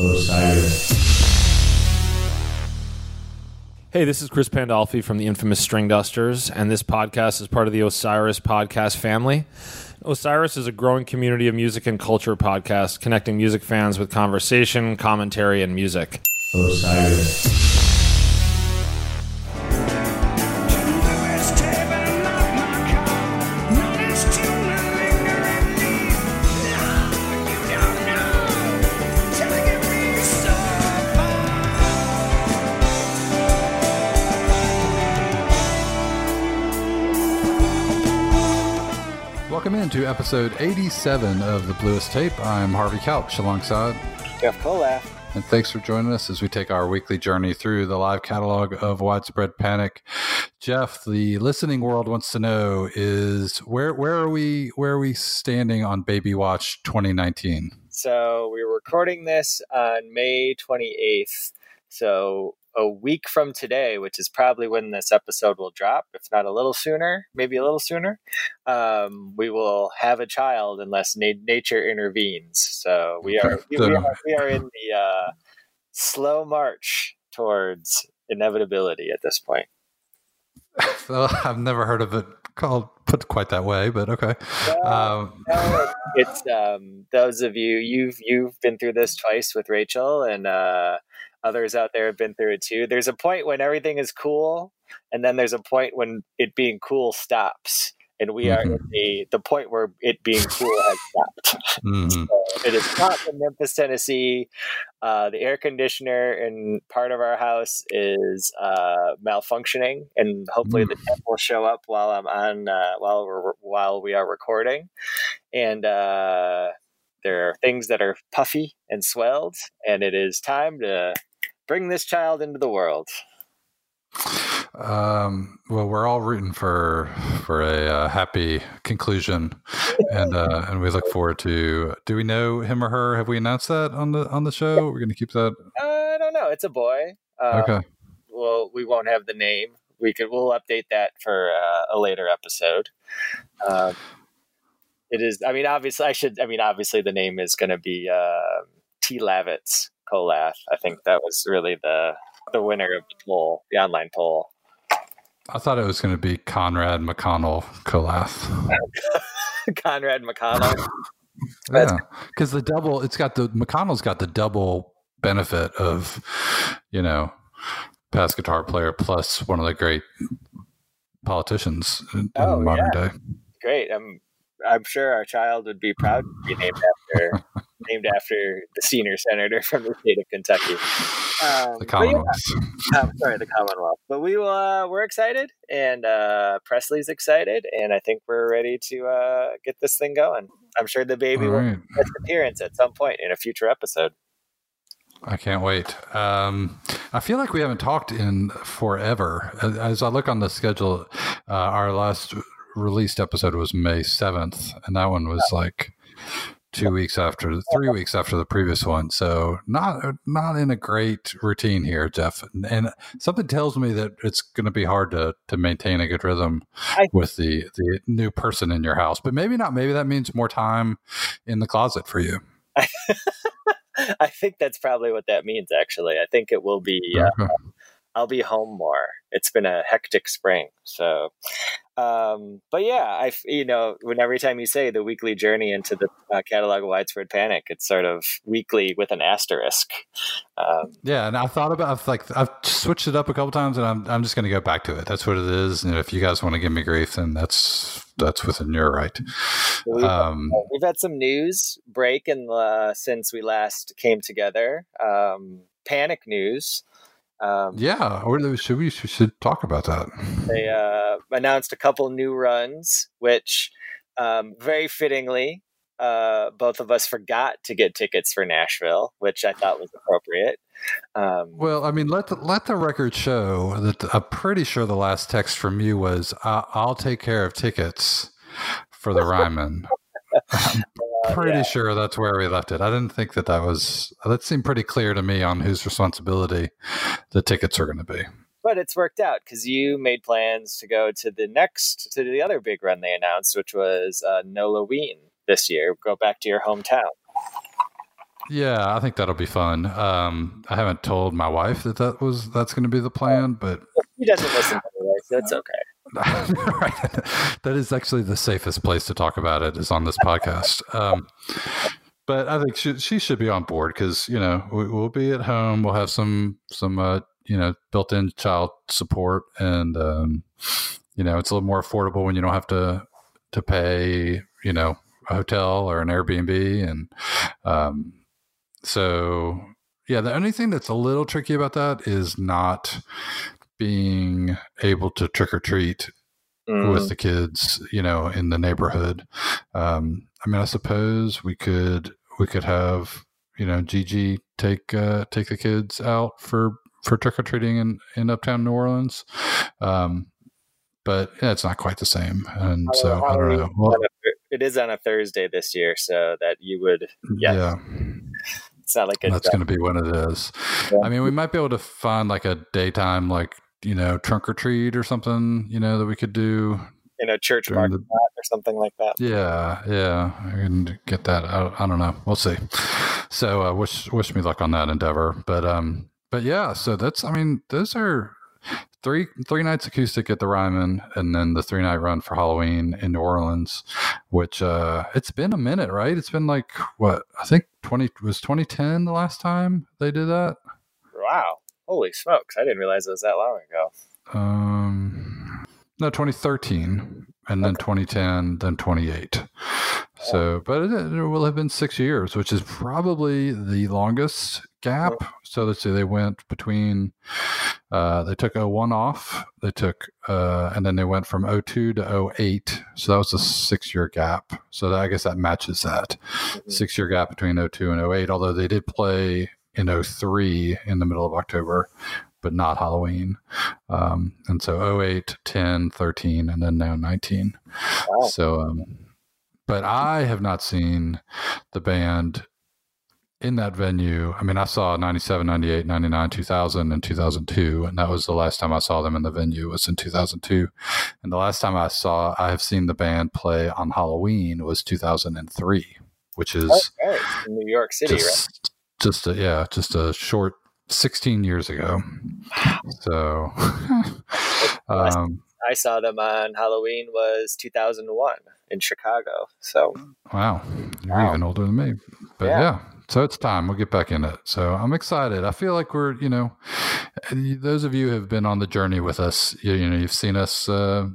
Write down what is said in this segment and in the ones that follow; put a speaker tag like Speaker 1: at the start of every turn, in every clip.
Speaker 1: Osiris.
Speaker 2: Hey, this is Chris Pandolfi from the infamous Stringdusters, and this podcast is part of the Osiris podcast family. Osiris is a growing community of music and culture podcasts connecting music fans with conversation, commentary, and music.
Speaker 1: Osiris.
Speaker 3: Episode 87 of the Bluest Tape. I'm Harvey Couch alongside
Speaker 4: Jeff Kollath.
Speaker 3: And thanks for joining us as we take our weekly journey through the live catalog of Widespread Panic. Jeff, the listening world wants to know is where where are we where are we standing on Baby Watch 2019?
Speaker 4: So we're recording this on May 28th. So a week from today, which is probably when this episode will drop, if not a little sooner, maybe a little sooner, um, we will have a child unless na- nature intervenes. So we are we, we are, we are in the uh, slow march towards inevitability at this point.
Speaker 3: I've never heard of it called put quite that way, but okay.
Speaker 4: um, it's um, those of you you've you've been through this twice with Rachel, and uh, others out there have been through it too. There's a point when everything is cool, and then there's a point when it being cool stops. And we mm-hmm. are at the, the point where it being cool has stopped. Mm-hmm. so it is hot in Memphis, Tennessee. Uh, the air conditioner in part of our house is uh, malfunctioning, and hopefully mm. the temp will show up while I'm on uh, while we're while we are recording. And uh, there are things that are puffy and swelled, and it is time to bring this child into the world.
Speaker 3: Um, well, we're all rooting for for a uh, happy conclusion, and uh, and we look forward to. Do we know him or her? Have we announced that on the on the show? We're going to keep that.
Speaker 4: Uh, I don't know. It's a boy.
Speaker 3: Um, okay.
Speaker 4: Well, we won't have the name. We could. We'll update that for uh, a later episode. Um, it is. I mean, obviously, I should. I mean, obviously, the name is going to be uh, T. Lavitz Kollath. I think that was really the the winner of the poll, the online poll.
Speaker 3: I thought it was going to be Conrad McConnell Kollath.
Speaker 4: Conrad McConnell.
Speaker 3: yeah, because the double, it's got the McConnell's got the double benefit of, you know, past guitar player plus one of the great politicians in, oh, modern yeah. day.
Speaker 4: Great. I'm I'm sure our child would be proud to be named after named after the senior senator from the state of Kentucky.
Speaker 3: Um, the Commonwealth.
Speaker 4: Yeah, I'm sorry, the Commonwealth. But we will. Uh, we're excited, and uh, Presley's excited, and I think we're ready to uh, get this thing going. I'm sure the baby All will right. make an appearance at some point in a future episode.
Speaker 3: I can't wait. Um, I feel like we haven't talked in forever. As I look on the schedule, uh, our last released episode was May 7th, and that one was like two weeks after, three weeks after the previous one. So not not in a great routine here, Jeff. And something tells me that it's going to be hard to to maintain a good rhythm with the the new person in your house. But maybe not. Maybe that means more time in the closet for you.
Speaker 4: I think that's probably what that means. Actually, I think it will be. Uh, I'll be home more. It's been a hectic spring, so um, but yeah, I you know when every time you say the weekly journey into the uh, catalog of widespread panic, it's sort of weekly with an asterisk.
Speaker 3: Um, yeah, and I thought about I've like I've switched it up a couple times, and I'm I'm just going to go back to it. That's what it is. And if you guys want to give me grief, then that's that's within your right.
Speaker 4: We've, um, we've had some news break in the, since we last came together. Um, panic news.
Speaker 3: Um, yeah, or should we should talk about that?
Speaker 4: They uh, announced a couple new runs, which um, very fittingly, uh, both of us forgot to get tickets for Nashville, which I thought was appropriate.
Speaker 3: Um, well, I mean, let the, let the record show that I'm pretty sure the last text from you was, "I'll take care of tickets for the Ryman." I'm pretty yeah. sure that's where we left it. I didn't think that that was that seemed pretty clear to me on whose responsibility the tickets are going to be.
Speaker 4: But it's worked out because you made plans to go to the next to the other big run they announced, which was uh, Nolaween this year. Go back to your hometown.
Speaker 3: Yeah, I think that'll be fun. Um, I haven't told my wife that that was that's going to be the plan, but
Speaker 4: He doesn't listen anyway, so it's okay.
Speaker 3: right. that is actually the safest place to talk about it is on this podcast. Um, but I think she, she should be on board because you know we, we'll be at home. We'll have some some uh, you know built-in child support, and um, you know it's a little more affordable when you don't have to to pay you know a hotel or an Airbnb, and um, so yeah. The only thing that's a little tricky about that is not being able to trick or treat
Speaker 4: Mm.
Speaker 3: with the kids, you know, in the neighborhood. Um, I mean, I suppose we could we could have you know Gigi take uh, take the kids out for for trick or treating in in uptown New Orleans, um, but yeah, it's not quite the same, and so I don't know. Well,
Speaker 4: it is on a Thursday this year, so that you would. Yeah,
Speaker 3: yeah,
Speaker 4: it's not like a
Speaker 3: that's going to be what it is.
Speaker 4: Yeah.
Speaker 3: I mean, we might be able to find like a daytime, like you know, trunk or treat or something, you know, that we could do
Speaker 4: in a church parking
Speaker 3: the
Speaker 4: lot or something like that.
Speaker 3: Yeah, yeah, I can get that. I, I don't know. We'll see. So, uh, wish wish me luck on that endeavor. But um, but yeah. So that's. I mean, those are three three nights acoustic at the Ryman, and then the three night run for Halloween in New Orleans. Which uh, it's been a minute, right? It's been like what I think twenty was twenty ten the last time they did that.
Speaker 4: Wow. Holy smokes. I didn't realize it was that long ago.
Speaker 3: Um, no, 2013, and then 2010, then 28. So, but it, it will have been six years, which is probably the longest gap. So let's see, they went between, uh, they took 01 off, they took, uh, and then they went from 02 to 08. So that was a six year gap. So that, I guess that matches that
Speaker 4: Mhm.
Speaker 3: six year gap between 02 and 08, although they did play in 03 in the middle of October, but not Halloween. Um, and so 08, 10, 13, and then now 19.
Speaker 4: Wow.
Speaker 3: So, um, but I have not seen the band in that venue. I mean, I saw 97, 98, 99, 2000, and 2002. And that was the last time I saw them in the venue was in 2002. And the last time I saw, I have seen the band play on Halloween was 2003, which is.
Speaker 4: In New York City, right?
Speaker 3: just, just a, yeah, just a short 16 years ago. So, um,
Speaker 4: I saw them on Halloween was 2001 in Chicago. So
Speaker 3: wow, you're
Speaker 4: Wow.
Speaker 3: even older than me. But
Speaker 4: Yeah.
Speaker 3: yeah. So it's time. We'll get back in it. So I'm excited. I feel like we're, you know, those of you who have been on the journey with us, you, you know, you've seen us, uh,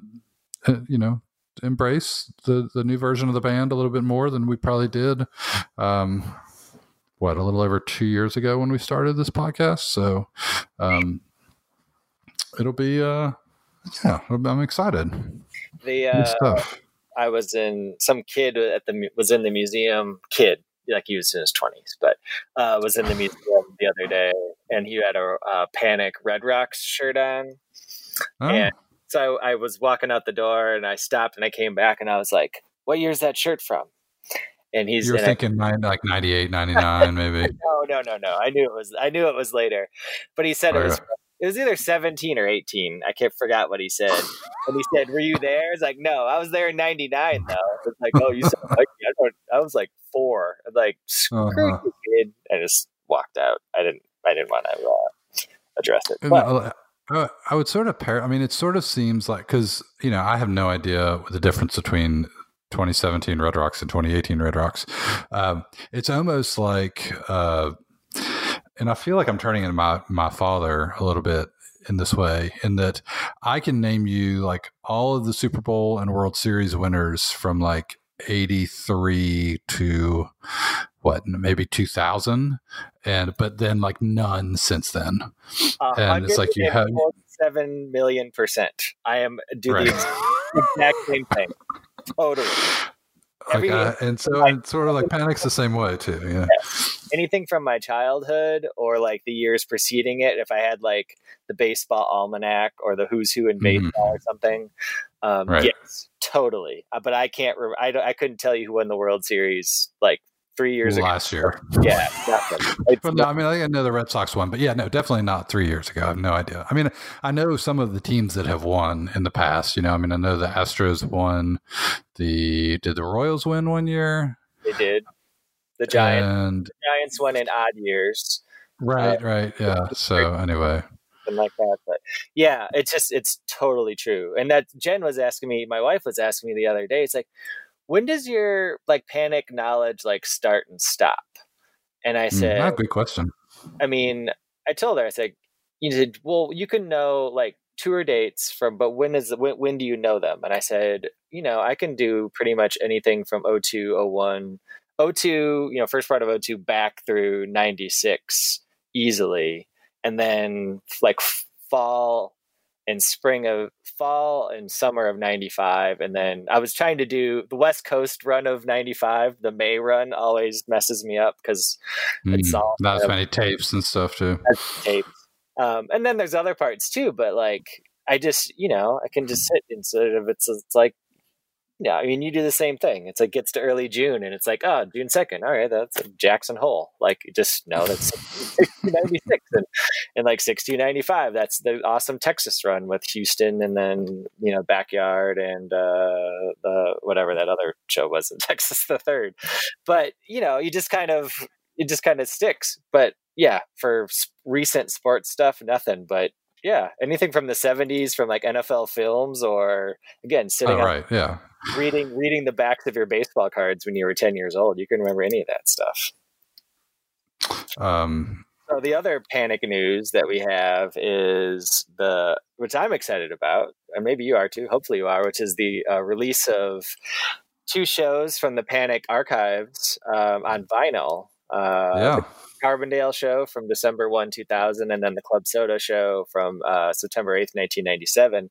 Speaker 3: uh, you know, embrace the the new version of the band a little bit more than we probably did. Um, what a little over two years ago when we started this podcast. So, um, it'll be, uh, yeah, I'm excited.
Speaker 4: the uh,
Speaker 3: stuff.
Speaker 4: I was in some kid at the was in the museum. Kid, like he was in his twenties, but uh, was in the museum the other day, and he had a uh, Panic Red Rocks shirt on.
Speaker 3: Oh,
Speaker 4: and- So I, I was walking out the door, and I stopped, and I came back, and I was like, "What year's that shirt from?" And he's
Speaker 3: you were
Speaker 4: and I-
Speaker 3: thinking like 98, 99, maybe.
Speaker 4: no, no, no, no. I knew it was. I knew it was later, but he said it was.
Speaker 3: Okay.
Speaker 4: It was either seventeen or eighteen. I can't forget what he said. And he said, "Were you there?" It's like, "No, I was there in '99." Though it's like, "Oh, you like, I, don't, I was like four. I'm like, screw
Speaker 3: Uh-huh.
Speaker 4: you, kid. I just walked out. I didn't. I didn't want to uh, address it. But
Speaker 3: uh, uh, I would sort of pair. I mean, it sort of seems like because you know I have no idea what the difference between 2017 Red Rocks and 2018 Red Rocks. Um, it's almost like, uh, and I feel like I'm turning into my my father a little bit in this way, in that I can name you like all of the Super Bowl and World Series winners from like 83 to what maybe 2000 and but then like none since then
Speaker 4: uh,
Speaker 3: and it's like you have-
Speaker 4: seven million percent. I am do
Speaker 3: Right.
Speaker 4: the exact same thing. Totally.
Speaker 3: Like, uh, and so it's sort of like panic's the same way too. Yeah.
Speaker 4: anything from my childhood or like the years preceding it if i had like the baseball almanac or the who's who in
Speaker 3: Mhm.
Speaker 4: baseball or something um
Speaker 3: Right.
Speaker 4: yes totally Uh, but i can't re- I, don't- I couldn't tell you who won the world series like three years ago
Speaker 3: last year.
Speaker 4: yeah nothing.
Speaker 3: Well, no, I mean, I know the Red Sox won, but yeah, no, definitely not three years ago. I have no idea. I mean, I know some of the teams that have won in the past. You know, I mean, I know the Astros won. The did the Royals win one year?
Speaker 4: they did the Giants.
Speaker 3: And
Speaker 4: Giants won in odd years.
Speaker 3: right, um, right, yeah. So anyway,
Speaker 4: like that. But yeah, it's just it's totally true. And that Jen was asking me, my wife was asking me the other day. It's like, when does your like panic knowledge like start and stop? And I
Speaker 3: Mm,
Speaker 4: said,
Speaker 3: ah, good question.
Speaker 4: I mean, I told her, I said, you said, well, you can know like tour dates from, but when is when, when do you know them? And I said, you know, I can do pretty much anything from 02, 01, 02, you know, first part of 02 back through 96 easily. And then like fall and spring of fall and summer of 95 and then i was trying to do the west coast run of 95 the may run always messes me up because It's
Speaker 3: Mm,
Speaker 4: all
Speaker 3: as
Speaker 4: kind of-
Speaker 3: many tapes and stuff too.
Speaker 4: tapes. Um, and then there's other parts too, but like I just, you know, I can just sit instead of it's it's like yeah, I mean you do the same thing. It's like gets to early June and it's like, oh, June second, all right, that's Jackson Hole. Like just no, that's ninety six and, and like sixteen ninety five, that's the awesome Texas run with Houston and then, you know, backyard and uh the whatever that other show was in Texas the third. But, you know, you just kind of it just kind of sticks. But yeah, for recent sports stuff, nothing. But yeah, anything from the '70s, from like NFL films, or again, sitting
Speaker 3: Oh, right, yeah.
Speaker 4: reading reading the backs of your baseball cards when you were 10 years old. You can remember any of that stuff.
Speaker 3: Um,
Speaker 4: So the other panic news that we have is the which I'm excited about, and maybe you are too. Hopefully you are, which is the uh, release of two shows from the Panic archives um, on vinyl. Uh,
Speaker 3: yeah,
Speaker 4: Carbondale show from December 1, 2000, and then the Club Soda show from uh, September 8th, 1997.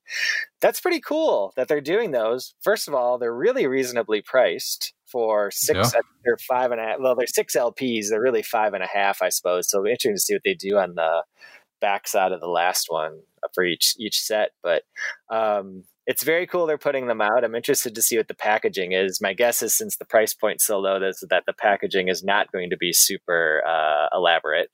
Speaker 4: That's pretty cool that they're doing those. First of all, they're really reasonably priced for six,
Speaker 3: Yeah.
Speaker 4: they're five and a half, well, they're six LPs. They're really five and a half, I suppose. So it'll be interesting to see what they do on the backside of the last one for each each set. But um, it's very cool they're putting them out. I'm interested to see what the packaging is. My guess is since the price point's so low, that that the packaging is not going to be super uh, elaborate.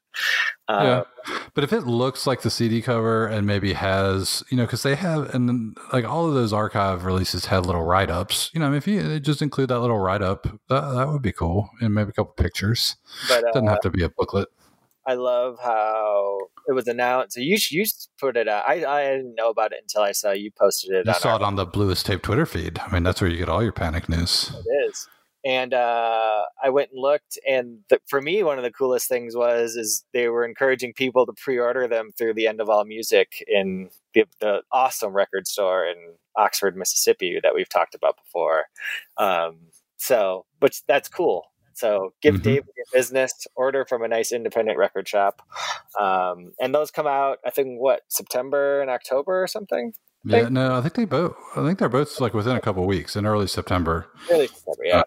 Speaker 4: Uh,
Speaker 3: yeah. But if it looks like the CD cover and maybe has, you know, because they have, and then, like all of those archive releases had little write ups. You know, I mean, if you just include that little write up, that, that would be cool, and maybe a couple pictures.
Speaker 4: But
Speaker 3: Doesn't
Speaker 4: uh,
Speaker 3: have to be a booklet.
Speaker 4: I love how it was announced. So you you put it out. I I didn't know about it until I saw you posted it.
Speaker 3: You saw it on the Bluest Tape Twitter feed. I mean, that's where you get all your panic news.
Speaker 4: It is. And uh, I went and looked, and the, for me, one of the coolest things was is they were encouraging people to pre-order them through the End of All Music in the, the awesome record store in Oxford, Mississippi that we've talked about before. Um, so, which that's cool. So, give
Speaker 3: Mhm.
Speaker 4: David your business, order from a nice independent record shop, um, and those come out. I think what September and October or something.
Speaker 3: Yeah, no, I think they both. I think they're both like within a couple weeks in early September.
Speaker 4: Really September, yeah.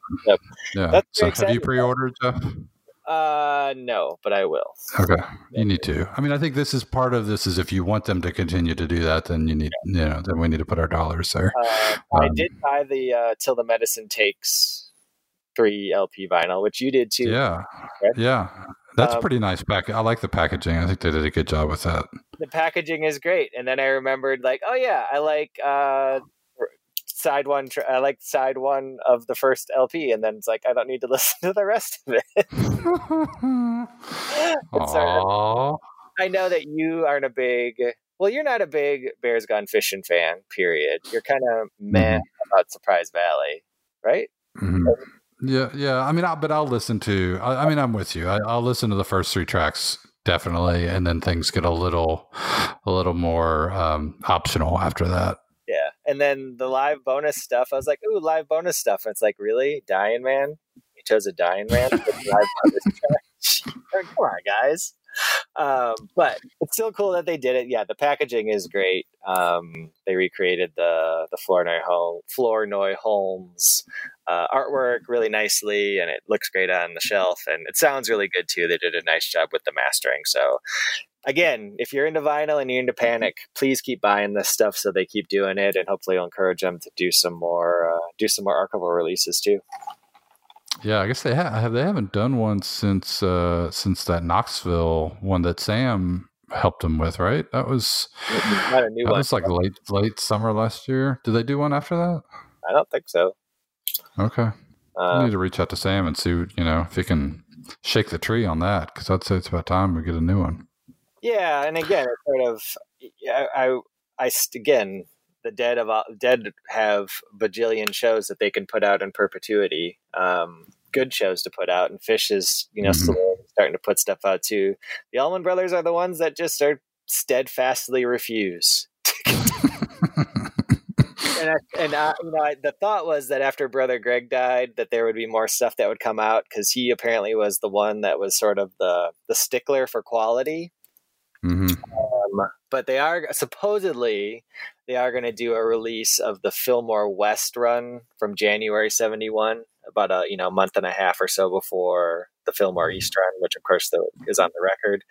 Speaker 3: Yeah.
Speaker 4: That's
Speaker 3: so have you pre-ordered, Jeff?
Speaker 4: Uh, no, but I will.
Speaker 3: Okay, you need to. I mean, I think this is part of this. Is if you want them to continue to do that, then you need, you know, then we need to put our dollars there.
Speaker 4: Uh, I
Speaker 3: Um,
Speaker 4: did buy the uh, Till the Medicine Takes three LP vinyl, which you did too.
Speaker 3: Yeah,
Speaker 4: right?
Speaker 3: yeah, that's
Speaker 4: Um,
Speaker 3: pretty nice pack. I like the packaging. I think they did a good job with that.
Speaker 4: The packaging is great, and then I remembered like, oh yeah, I like uh, side one. Tr- I like side one of the first LP, and then it's like I don't need to listen to the rest of it. It's sort of-
Speaker 3: Aww.
Speaker 4: I know that you aren't a big. Well, you're not a big Bears Gone Fishing fan. Period. You're kind of meh about Surprise Valley, right?
Speaker 3: Mhm. Yeah, yeah. I mean, I, but I'll listen to. I, I mean, I'm with you. I, I'll listen to the first three tracks definitely, and then things get a little, a little more um, optional after that.
Speaker 4: Yeah. And then the live bonus stuff, I was like, ooh, live bonus stuff. And it's like, really? Dying Man? You chose a Dying Man? for the live bonus track? Come on, guys. Um, but it's still cool that they did it. Yeah, the packaging is great. Um, they recreated the the Flournoy home, Flournoy Holmes uh, artwork really nicely, and it looks great on the shelf, and it sounds really good too. They did a nice job with the mastering. So, again, if you're into vinyl and you're into Panic, please keep buying this stuff so they keep doing it, and hopefully, you'll encourage them to do some more uh, do some more archival releases too.
Speaker 3: Yeah, I guess they ha- have. They haven't done one since uh, since that Knoxville one that Sam helped them with, right? That was
Speaker 4: Not a new
Speaker 3: that
Speaker 4: one.
Speaker 3: was like late late summer last year. Did they do one after that?
Speaker 4: I don't think so.
Speaker 3: Okay. I
Speaker 4: Um,
Speaker 3: need to reach out to Sam and see, you know, if he can shake the tree on that because I'd say it's about time we get a new one.
Speaker 4: Yeah, and again, it's sort of yeah, I, I again, the dead of all- dead have bajillion shows that they can put out in perpetuity. Um, good shows to put out, and Phish is you know
Speaker 3: Mhm.
Speaker 4: starting to put stuff out too. The Allman Brothers are the ones that just are steadfastly refuse. and I, and I, you know, I, the thought was that after Brother Gregg died, that there would be more stuff that would come out because he apparently was the one that was sort of the the stickler for quality.
Speaker 3: hmm
Speaker 4: Um, but they are supposedly they are going to do a release of the Fillmore West run from January '71, about a you know month and a half or so before the Fillmore East run, which of course the, is on the record,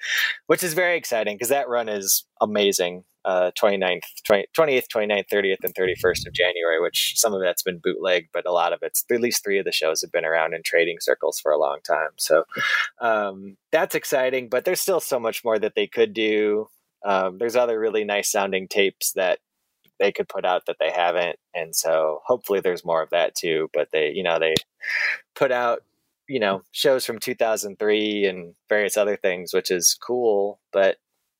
Speaker 4: which is very exciting because that run is amazing. Uh, 29th, 20, 28th, 29th, 30th, and 31st of January, which some of that's been bootlegged, but a lot of it's, at least three of the shows have been around in trading circles for a long time. So um, that's exciting, but there's still so much more that they could do. Um, there's other really nice sounding tapes that they could put out that they haven't, and so hopefully there's more of that too. But they, you know, they put out you know shows from 2003 and various other things, which is cool. But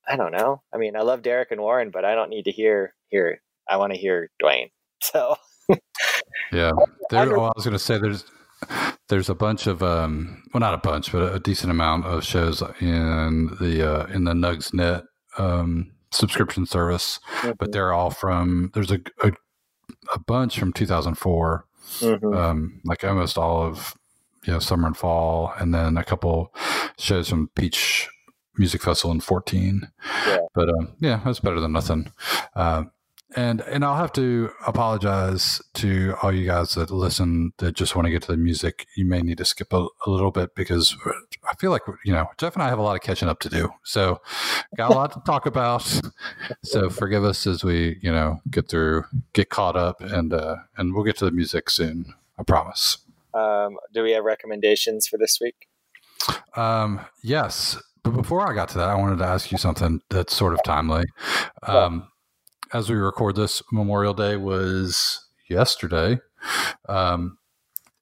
Speaker 4: I don't know. I mean, I love Derek and Warren, but I don't need to hear hear. I want to hear Duane. So
Speaker 3: Yeah. There, well, I was going to say there's there's a bunch of um well not a bunch but a decent amount of shows in the uh, in the Nugs Net um subscription service but they're all from there's a a, a bunch from 2004
Speaker 4: Mhm.
Speaker 3: um like almost all of you know summer and fall and then a couple shows from Peach Music Festival in 14
Speaker 4: Yeah.
Speaker 3: but um yeah that's better than nothing uh, and and I'll have to apologize to all you guys that listen that just want to get to the music. You may need to skip a, a little bit because I feel like you know Jeff and I have a lot of catching up to do. So got a lot to talk about. So forgive us as we you know get through, get caught up, and uh, and we'll get to the music soon. I promise.
Speaker 4: um, do we have recommendations for this week?
Speaker 3: Um, yes, but before I got to that, I wanted to ask you something that's sort of timely. Um, as we record this, Memorial Day was yesterday, um,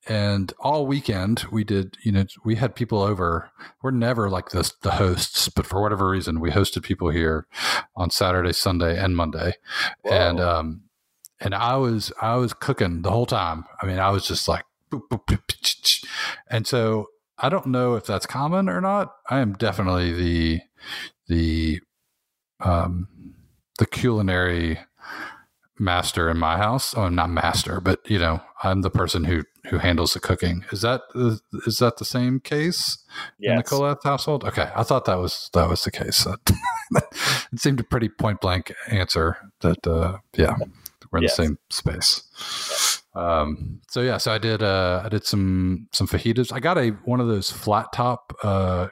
Speaker 3: and all weekend we did. You know, we had people over. We're never like this, the hosts, but for whatever reason, we hosted people here on Saturday, Sunday, and Monday, and um, and I was I was cooking the whole time. I mean, I was just like, boop, boop, boop, and so I don't know if that's common or not. I am definitely the the um the culinary master in my house. Oh, I'm not master, but you know, I'm the person who who handles the cooking. Is that is that the same case in the
Speaker 4: Yes.
Speaker 3: Kollath household? Okay, I thought that was that was the case. it seemed a pretty point blank answer. That uh, yeah, we're in
Speaker 4: Yes.
Speaker 3: the same space. Um, so yeah, so I did uh, I did some some fajitas. I got a one of those flat top uh,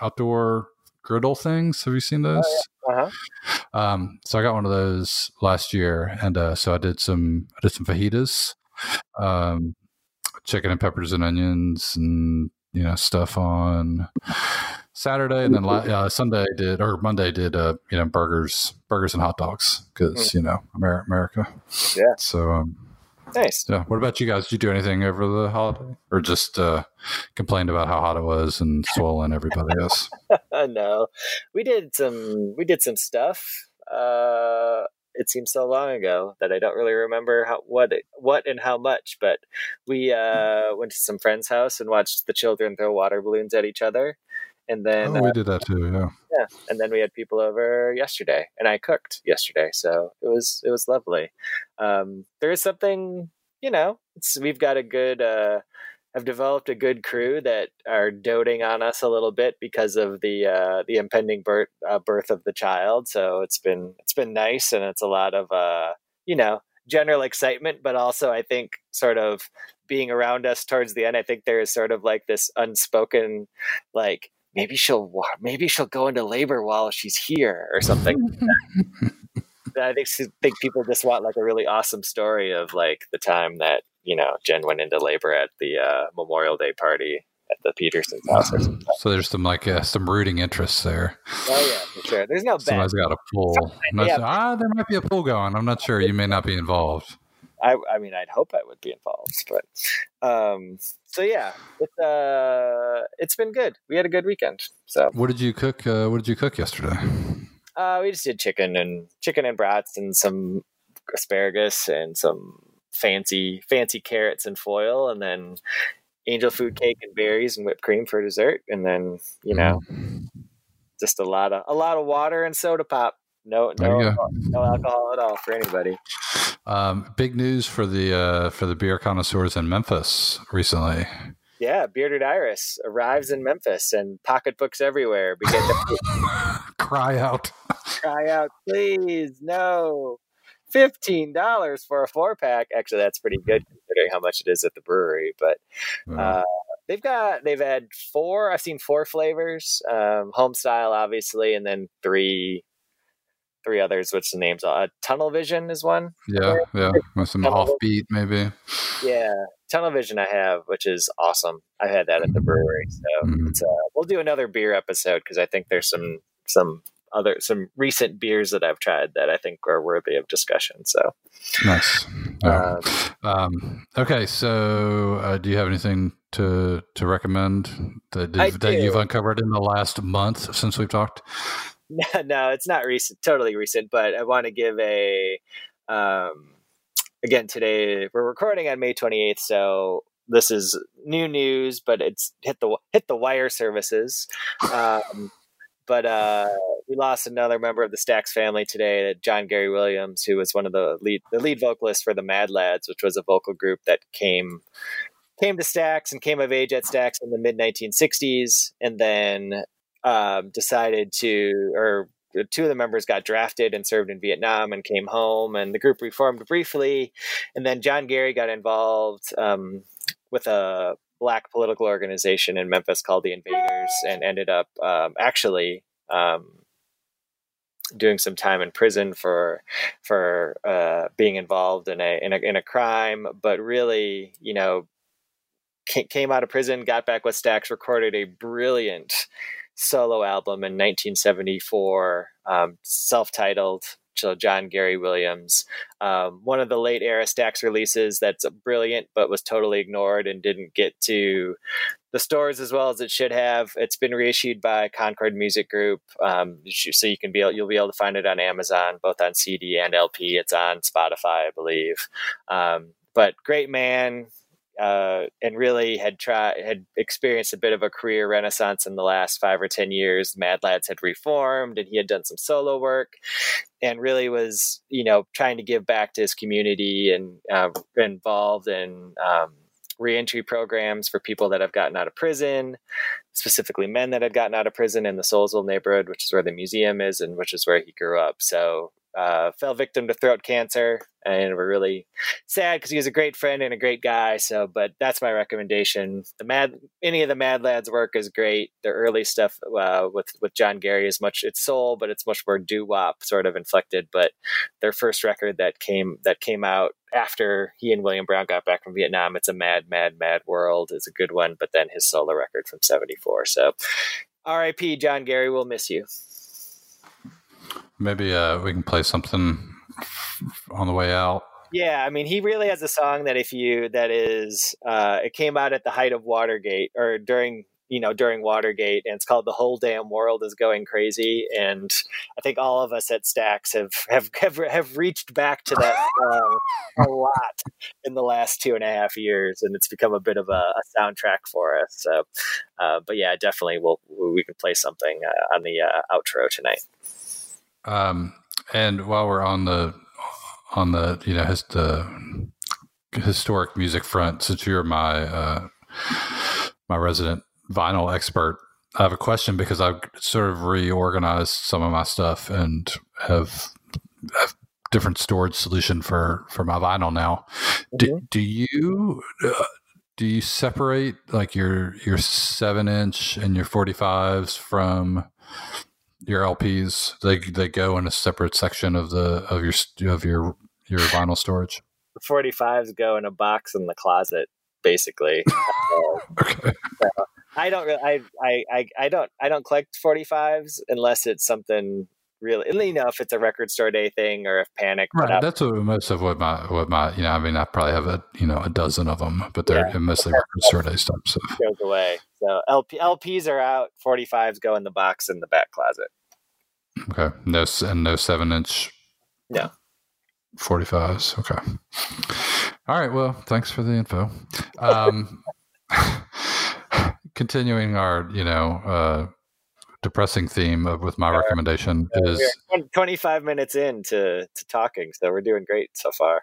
Speaker 3: outdoor griddle things. Have you seen those?
Speaker 4: Uh-huh.
Speaker 3: Um, so I got one of those last year, and uh, so I did some I did some fajitas, um, chicken and peppers and onions, and you know stuff on Saturday, and then uh, Sunday I did or Monday did uh, you know burgers, burgers and hot dogs because you know Amer- America.
Speaker 4: Yeah.
Speaker 3: So um,
Speaker 4: Nice.
Speaker 3: yeah. What about you guys? Did you do anything over the holiday, or just uh, complained about how hot it was and swollen everybody else?
Speaker 4: No, we did some. We did some stuff. Uh, it seems so long ago that I don't really remember how what what and how much. But we uh, went to some friend's house and watched the children throw water balloons at each other, and then
Speaker 3: oh,
Speaker 4: uh,
Speaker 3: we did that too. Yeah.
Speaker 4: yeah, and then we had people over yesterday, and I cooked yesterday, so it was it was lovely. Um, there is something, you know, it's, we've got a good, uh, have developed a good crew that are doting on us a little bit because of the uh, the impending birth uh, birth of the child. So it's been it's been nice, and it's a lot of uh, you know general excitement, but also I think sort of being around us towards the end. I think there is sort of like this unspoken like maybe she'll maybe she'll go into labor while she's here or something. I think think people just want like a really awesome story of like the time that you know Jen went into labor at the uh, Memorial Day party at the Peterson's house. Or.
Speaker 3: So there's some like uh, some rooting interest there.
Speaker 4: Oh yeah, for sure. There's no bet.
Speaker 3: Somebody's got a pool.
Speaker 4: Yeah.
Speaker 3: Ah, there might be a pool going. I'm not sure. You may not be involved.
Speaker 4: I, I mean, I'd hope I would be involved, but um, so yeah, it's uh, it's been good. We had a good weekend. So
Speaker 3: What did you cook? Uh, what did you cook yesterday?
Speaker 4: uh, we just did chicken and chicken and brats and some asparagus and some fancy fancy carrots and foil, and then angel food cake and berries and whipped cream for dessert, and then you know just a lot of a lot of water and soda pop. No, no,
Speaker 3: you
Speaker 4: no alcohol at all for anybody.
Speaker 3: Um, big news for the uh, for the beer connoisseurs in Memphis recently.
Speaker 4: Yeah, Bearded Iris arrives in Memphis and pocketbooks everywhere. Begin to
Speaker 3: Cry out!
Speaker 4: cry out, please, no. Fifteen dollars for a four pack. Actually, that's pretty good considering how much it is at the brewery. But uh, they've got they've had four. I've seen four flavors, um, home style, obviously, and then three three others. Which the names are? Uh, Tunnel Vision is one.
Speaker 3: yeah, yeah, with some
Speaker 4: Tunnel-
Speaker 3: offbeat maybe.
Speaker 4: Yeah, Tunnel Vision I have, which is awesome. I've had that at the brewery, so
Speaker 3: Mhm.
Speaker 4: it's, uh, we'll do another beer episode because I think there's some some other some recent beers that I've tried that I think are worthy of discussion. So
Speaker 3: Nice.
Speaker 4: Um,
Speaker 3: Um, okay, so uh, do you have anything to to recommend that, that you've uncovered in the last month since we've talked?
Speaker 4: No, no, it's not recent, totally recent, but I want to give a um, again today. We're recording on May 28th, so this is new news, but it's hit the hit the wire services. Um, but uh, we lost another member of the Stax family today, John Gary Williams, who was one of the lead the lead vocalists for the Mad Lads, which was a vocal group that came came to Stax and came of age at Stax in the mid 1960s, and then um, decided to, or two of the members got drafted and served in Vietnam and came home, and the group reformed briefly, and then John Gary got involved um, with a black political organization in Memphis called the Invaders, and ended up um, actually. Um, doing some time in prison for for uh, being involved in a, in a in a crime, but really, you know, came out of prison, got back with Stax, recorded a brilliant solo album in 1974, um, self-titled. So John Gary Williams, um, one of the late era Stax releases that's brilliant, but was totally ignored and didn't get to the stores as well as it should have. It's been reissued by Concord Music Group, um, so you can be able, you'll be able to find it on Amazon, both on CD and LP. It's on Spotify, I believe. Um, but great man, uh, and really had tried had experienced a bit of a career renaissance in the last five or ten years. Mad Lads had reformed, and he had done some solo work, and really was you know trying to give back to his community and uh, involved in um, reentry programs for people that have gotten out of prison, specifically men that had gotten out of prison in the Soulsville neighborhood, which is where the museum is and which is where he grew up. So uh, fell victim to throat cancer, and we're really sad because he was a great friend and a great guy. So, but that's my recommendation. The Mad, any of the Mad Lads work is great. The early stuff uh, with with John Gary is much it's soul, but it's much more doo wop sort of inflected. But their first record that came that came out after he and William Brown got back from Vietnam, it's a mad, mad, mad world. is a good one. But then his solo record from '74. So, R.I.P. John Gary. We'll miss you.
Speaker 3: Maybe uh, we can play something on the way out.
Speaker 4: Yeah, I mean, he really has a song that if you that is, uh, it came out at the height of Watergate or during you know during Watergate, and it's called "The Whole Damn World Is Going Crazy." And I think all of us at Stax have have have, have reached back to that song a lot in the last two and a half years, and it's become a bit of a, a soundtrack for us. So, uh, but yeah, definitely, we'll we can play something uh, on the uh, outro tonight.
Speaker 3: Um, and while we're on the on the you know his, the historic music front, since you're my uh, my resident vinyl expert, I have a question because I've sort of reorganized some of my stuff and have, have different storage solution for for my vinyl now. Do, do you uh, do you separate like your your seven inch and your forty fives from your LPs? They they go in a separate section of the of your of your your vinyl storage.
Speaker 4: The 45s go in a box in the closet, basically. Uh,
Speaker 3: Okay.
Speaker 4: I don't really, I, I, I, I don't, I don't collect 45s unless it's something really, and, you know, if it's a record store day thing or if Panic.
Speaker 3: Right.
Speaker 4: out-
Speaker 3: That's what most of what my what my you know. I mean, I probably have a you know a dozen of them, but they're
Speaker 4: Yeah.
Speaker 3: mostly record store day stuff. So
Speaker 4: goes away. So LP, LPs are out. 45s go in the box in the back closet.
Speaker 3: okay, no and no seven inch.
Speaker 4: No.
Speaker 3: Forty fives. Okay. All right. Well, thanks for the info. Um, continuing our you know uh, depressing theme of, with my recommendation is
Speaker 4: 25 minutes in to, to talking, so we're doing great so far.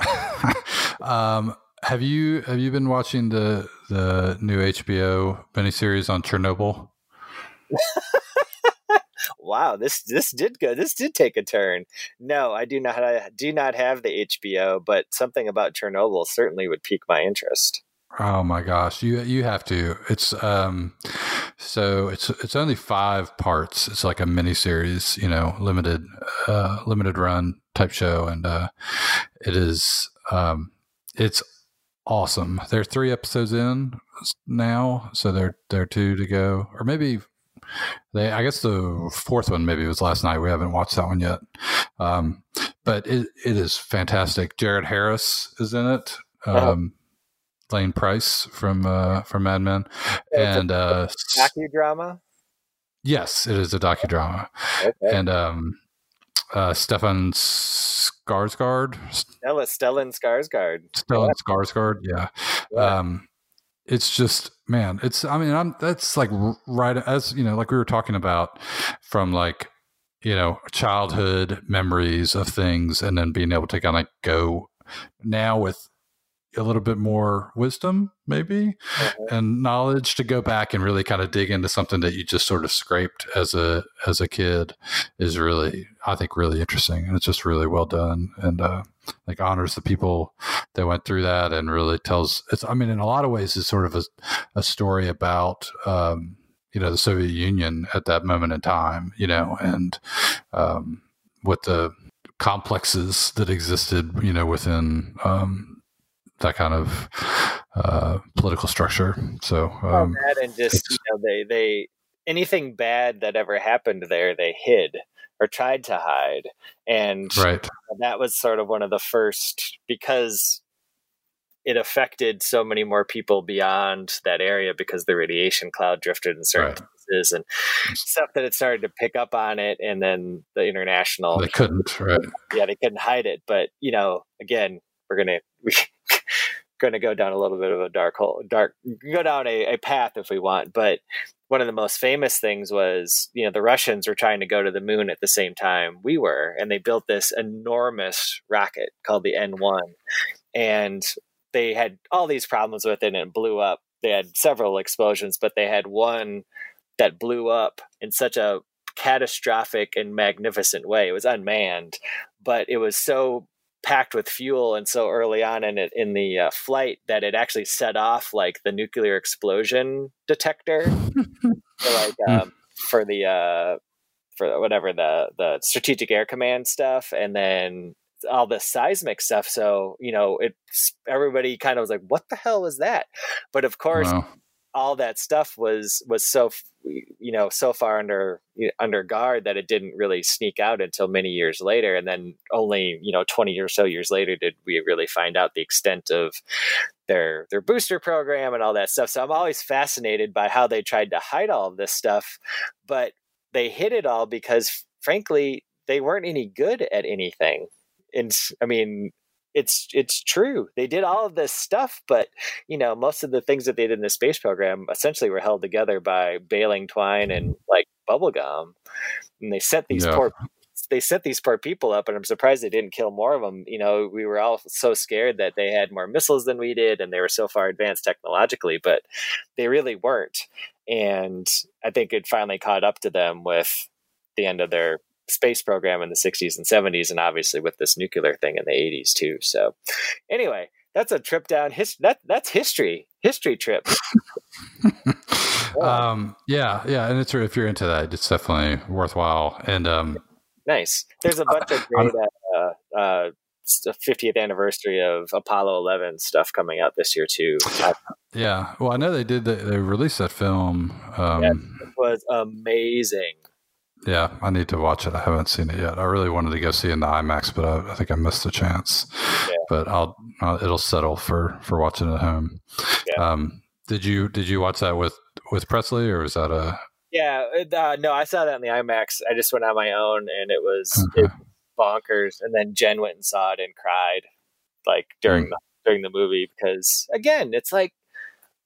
Speaker 3: um, have you have you been watching the the new HBO miniseries on Chernobyl?
Speaker 4: Wow, this this did go. This did take a turn. No, I do not. I do not have the HBO, but something about Chernobyl certainly would pique my interest.
Speaker 3: Oh my gosh, you you have to. It's um, so it's it's only five parts. It's like a mini series, you know, limited uh, limited run type show, and uh, it is um, it's awesome. There are three episodes in now, so there there are two to go, or maybe they. I guess the fourth one maybe was last night. We haven't watched that one yet, um, but it it is fantastic. Jared Harris is in it.
Speaker 4: Uh-huh.
Speaker 3: Um, Lane Pryce from uh, from Mad Men,
Speaker 4: it's a
Speaker 3: and uh, s-
Speaker 4: Docudrama.
Speaker 3: yes, it is a docudrama,
Speaker 4: Okay.
Speaker 3: and um, uh, Stefan Skarsgård,
Speaker 4: Stella Stellan Skarsgård.
Speaker 3: Stellan Skarsgård, yeah.
Speaker 4: Yeah.
Speaker 3: Um, it's just man, it's I mean, I'm that's like right as you know, like we were talking about from like you know childhood memories of things, and then being able to kind of go now with a little bit more wisdom, maybe,
Speaker 4: Uh-huh.
Speaker 3: and knowledge to go back and really kind of dig into something that you just sort of scraped as a as a kid is really I think really interesting and it's just really well done and uh like honors the people that went through that and really tells it's I mean in a lot of ways it's sort of a, a story about um you know the Soviet Union at that moment in time you know and um what the complexes that existed you know within um that kind of uh, political structure. So,
Speaker 4: Well,
Speaker 3: um,
Speaker 4: that and just you know they they anything bad that ever happened there they hid or tried to hide and
Speaker 3: right,
Speaker 4: that was sort of one of the first because it affected so many more people beyond that area because the radiation cloud drifted in certain
Speaker 3: Right.
Speaker 4: places and stuff that it started to pick up on it and then the international
Speaker 3: they couldn't. Right,
Speaker 4: yeah they couldn't hide it but you know again we're gonna we gonna go down a little bit of a dark hole dark go down a, a path if we want. But one of the most famous things was you know the russians were trying to go to the moon at the same time we were and they built this enormous rocket called the n1 and they had all these problems with it and it blew up. They had several explosions but they had one that blew up in such a catastrophic and magnificent way. It was unmanned but it was so packed with fuel and so early on in it in the uh, flight that it actually set off like the nuclear explosion detector for like um, for the uh, for whatever the the strategic air command stuff and then all the seismic stuff. So you know it's everybody kind of was like what the hell is that? But of course
Speaker 3: Wow.
Speaker 4: All that stuff was was so you know so far under under guard that it didn't really sneak out until many years later. And then only you know 20 or so years later did we really find out the extent of their their booster program and all that stuff. So i'm always fascinated by how they tried to hide all of this stuff but they hid it all because frankly they weren't any good at anything. And i mean it's it's true they did all of this stuff but you know most of the things that they did in the space program essentially were held together by baling twine and like bubble gum and they set these
Speaker 3: Yeah.
Speaker 4: poor they sent these poor people up and i'm surprised they didn't kill more of them you know we were all so scared that they had more missiles than we did and they were so far advanced technologically but they really weren't and i think it finally caught up to them with the end of their space program in the 60s and 70s and obviously with this nuclear thing in the 80s too so anyway that's a trip down his that that's history history trip
Speaker 3: um, yeah, yeah, and it's if you're into that, it's definitely worthwhile. And um,
Speaker 4: nice there's a bunch of great uh, uh, 50th anniversary of apollo 11 stuff coming out this year too Uh,
Speaker 3: yeah, well, I know they did. The, they released that film. Um,
Speaker 4: it was amazing
Speaker 3: Yeah, I need to watch it. I haven't seen it yet. I really wanted to go see it in the IMAX, but I, I think I missed the chance.
Speaker 4: Yeah.
Speaker 3: But I'll, I'll it'll settle for for watching it at home.
Speaker 4: Yeah.
Speaker 3: Um, did you did you watch that with with Presley or was that a
Speaker 4: Yeah, uh, no, I saw that in the IMAX. I just went on my own, and it was
Speaker 3: Okay.
Speaker 4: it, bonkers. And then Jen went and saw it and cried, like during
Speaker 3: Mm.
Speaker 4: the during the movie, because again, it's like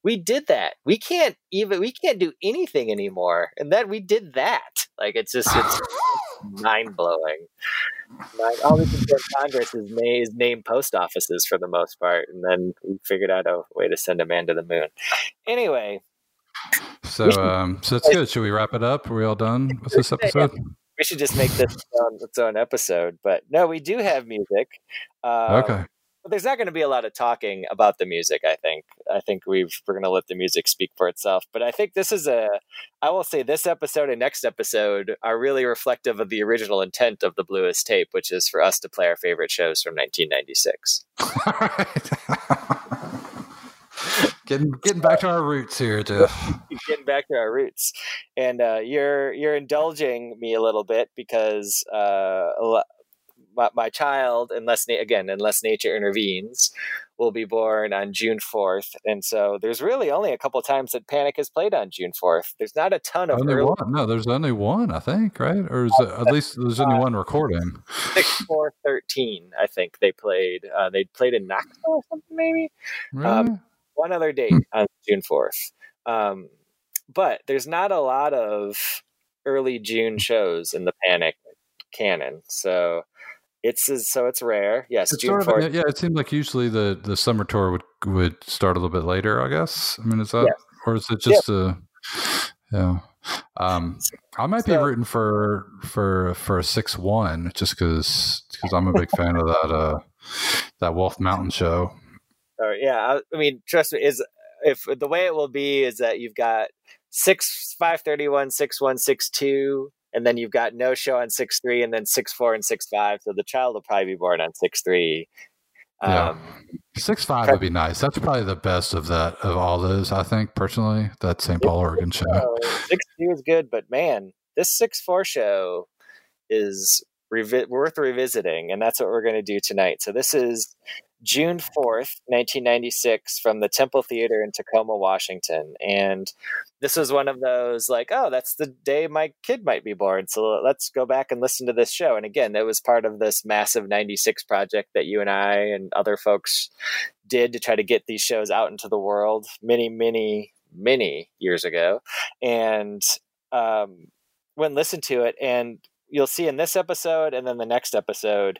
Speaker 4: we did that. We can't even we can't do anything anymore, and then we did that. Like it's just it's mind blowing. All we can do in Congress is name, is name post offices for the most part, and then we figured out a way to send a man to the moon. Anyway,
Speaker 3: so um so it's good. Should we wrap it up? Are we all done with this episode?
Speaker 4: we should just make this its own, its own episode. But no, we do have music. Um,
Speaker 3: Okay.
Speaker 4: But there's not going to be a lot of talking about the music. I think. I think we've we're going to let the music speak for itself. But I think this is a. I will say this episode and next episode are really reflective of the original intent of the Bluest tape, which is for us to play our favorite shows from 1996.
Speaker 3: All right. getting getting back to our roots here, Jeff.
Speaker 4: getting back to our roots and uh, you're you're indulging me a little bit because uh, my, my child unless na- again unless nature intervenes will be born on june 4th and so there's really only a couple times that panic has played on june 4th there's not a ton of
Speaker 3: Only
Speaker 4: early
Speaker 3: one? No, there's only one, I think, right? Or is it, at least there's only one recording.
Speaker 4: 6 4 13 i think they played uh, they played in knoxville or something maybe
Speaker 3: Really?
Speaker 4: Um, one other date
Speaker 3: Hmm.
Speaker 4: on June 4th. Um, but there's not a lot of early June shows in the Panic canon. So it's so it's rare. Yes,
Speaker 3: It's
Speaker 4: June
Speaker 3: sort of,
Speaker 4: 4th.
Speaker 3: yeah, it seemed like usually the, the summer tour would would start a little bit later. I guess. I mean, is that
Speaker 4: Yes.
Speaker 3: or is it just a yeah? Um, I might be rooting for for for a six one just because because I'm a big fan of that uh that Wolf Mountain show.
Speaker 4: Or, yeah, I, I mean, trust me, is if the way it will be is that you've got six five thirty one six one six two. And then you've got no show on six three, and then six four and six five. So the child will probably be born on six three.
Speaker 3: Yeah.
Speaker 4: Um,
Speaker 3: Six five would be nice. That's probably the best of that of all those. I think personally, that St. Paul Oregon show.
Speaker 4: Six two is good, but man, this six four show is revi- worth revisiting, and that's what we're going to do tonight. So this is June fourth, nineteen ninety six, from the Temple Theater in Tacoma, Washington, and this was one of those like, oh, that's the day my kid might be born, so let's go back and listen to this show. And again, that was part of this massive ninety six project that you and I and other folks did to try to get these shows out into the world many, many, many years ago. And um, when listen to it, and you'll see in this episode and then the next episode,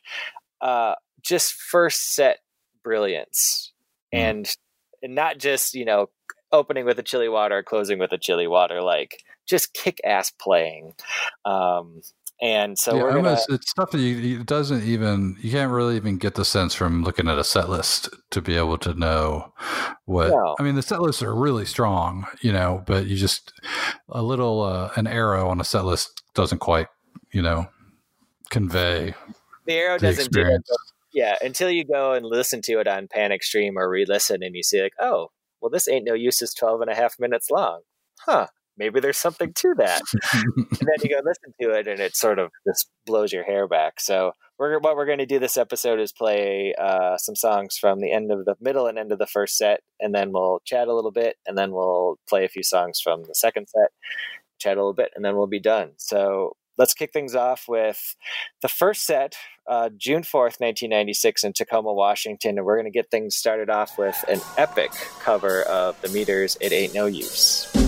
Speaker 4: uh, just first set brilliance,
Speaker 3: Mm.
Speaker 4: and and not just you know opening with a chilly water, closing with a chilly water, like just kick ass playing. Um, and so
Speaker 3: yeah,
Speaker 4: we're gonna.
Speaker 3: almost, it's stuff that you it doesn't even you can't really even get the sense from looking at a set list to be able to know what
Speaker 4: No.
Speaker 3: I mean. The set lists are really strong, you know, but you just a little uh, an arrow on a set list doesn't quite, you know, convey
Speaker 4: the arrow
Speaker 3: the
Speaker 4: doesn't do it,
Speaker 3: experience.
Speaker 4: Yeah, until you go and listen to it on Panic Stream or re-listen and you see like, oh, well, this ain't no use is 12 and a half minutes long. Huh, maybe there's something to that. and then you go listen to it and it sort of just blows your hair back. So we're, what we're going to do this episode is play uh, some songs from the end of the middle and end of the first set, and then we'll chat a little bit, and then we'll play a few songs from the second set, chat a little bit, and then we'll be done. So let's kick things off with the first set, uh, June 4th, 1996, in Tacoma, Washington. And we're going to get things started off with an epic cover of The Meters, It Ain't No Use.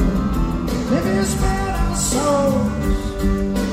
Speaker 5: Ago. Maybe you our souls.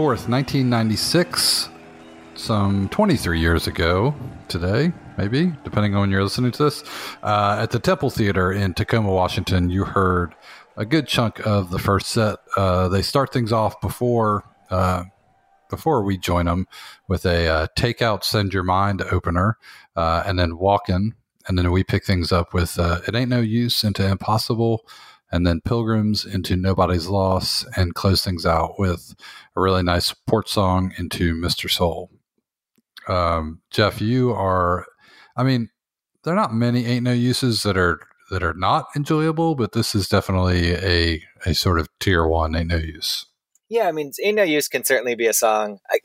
Speaker 3: 4th, 1996, some 23 years ago today, maybe, depending on when you're listening to this, uh, at the Temple Theater in Tacoma, Washington, you heard a good chunk of the first set. Uh, they start things off before. Uh, before we join them with a uh, takeout send your mind opener uh, and then walk in and then we pick things up with uh, it ain't no use into impossible and then pilgrims into nobody's loss and close things out with a really nice porch song into mr soul um, jeff you are i mean there are not many ain't no uses that are that are not enjoyable but this is definitely a a sort of tier one ain't no use
Speaker 4: Yeah, I mean, "Ain't No Use" can certainly be a song. I,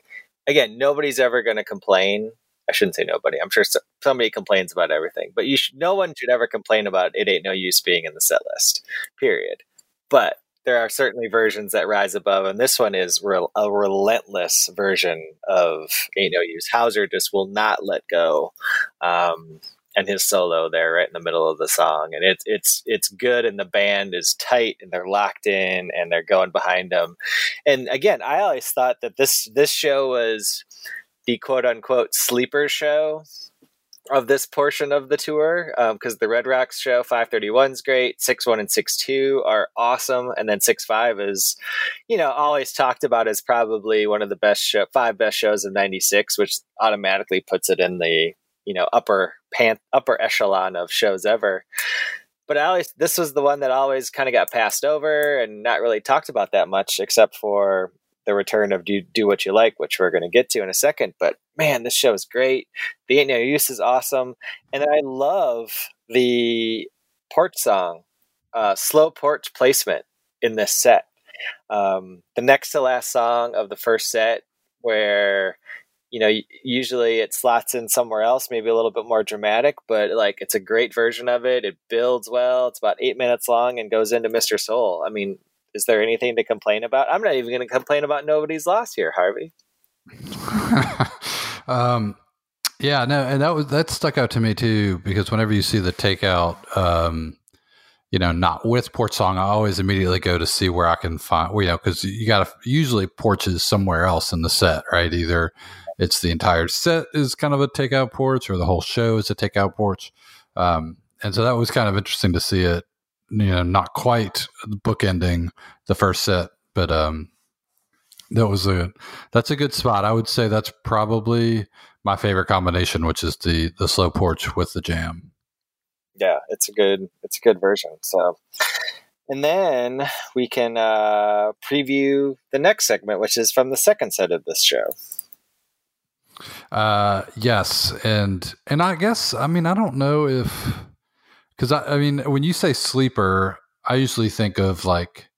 Speaker 4: again, nobody's ever going to complain. I shouldn't say nobody. I'm sure so, somebody complains about everything, but you should, no one should ever complain about "It Ain't No Use" being in the set list. Period. But there are certainly versions that rise above, and this one is rel- a relentless version of "Ain't No Use." Houser just will not let go. Um, and his solo there right in the middle of the song and it's it's it's good and the band is tight and they're locked in and they're going behind them and again i always thought that this this show was the quote unquote sleeper show of this portion of the tour um, because the red rocks show 531 is great 6-1 and 6-2 are awesome and then 6-5 is you know always talked about as probably one of the best show five best shows of 96 which automatically puts it in the you know upper pan upper echelon of shows ever. But I always this was the one that always kind of got passed over and not really talked about that much except for the return of do do what you like which we're going to get to in a second but man this show is great. The ain't no use is awesome. And i love the porch song uh, slow porch placement in this set. Um, the next to last song of the first set where you know usually it slots in somewhere else maybe a little bit more dramatic but like it's a great version of it. It builds well. It's about eight minutes long and goes into mr soul. I mean is there anything to complain about? I'm not even going to complain about nobody's loss here harvey.
Speaker 3: Um, yeah, no, and that was that stuck out to me too because whenever you see the takeout, um, you know, not with Porch Song, I always immediately go to see where I can find, you know, because you got to usually porch is somewhere else in the set, right? Either it's the entire set is kind of a takeout porch, or the whole show is a takeout porch, um, and so that was kind of interesting to see it, you know, not quite bookending the first set, but um, that was a that's a good spot. I would say that's probably my favorite combination, which is the the slow porch with the jam.
Speaker 4: yeah it's a good it's a good version so and then we can uh preview the next segment which is from the second set of this show
Speaker 3: Uh, yes, and and I guess I mean I don't know if because I, I mean when you say sleeper, I usually think of like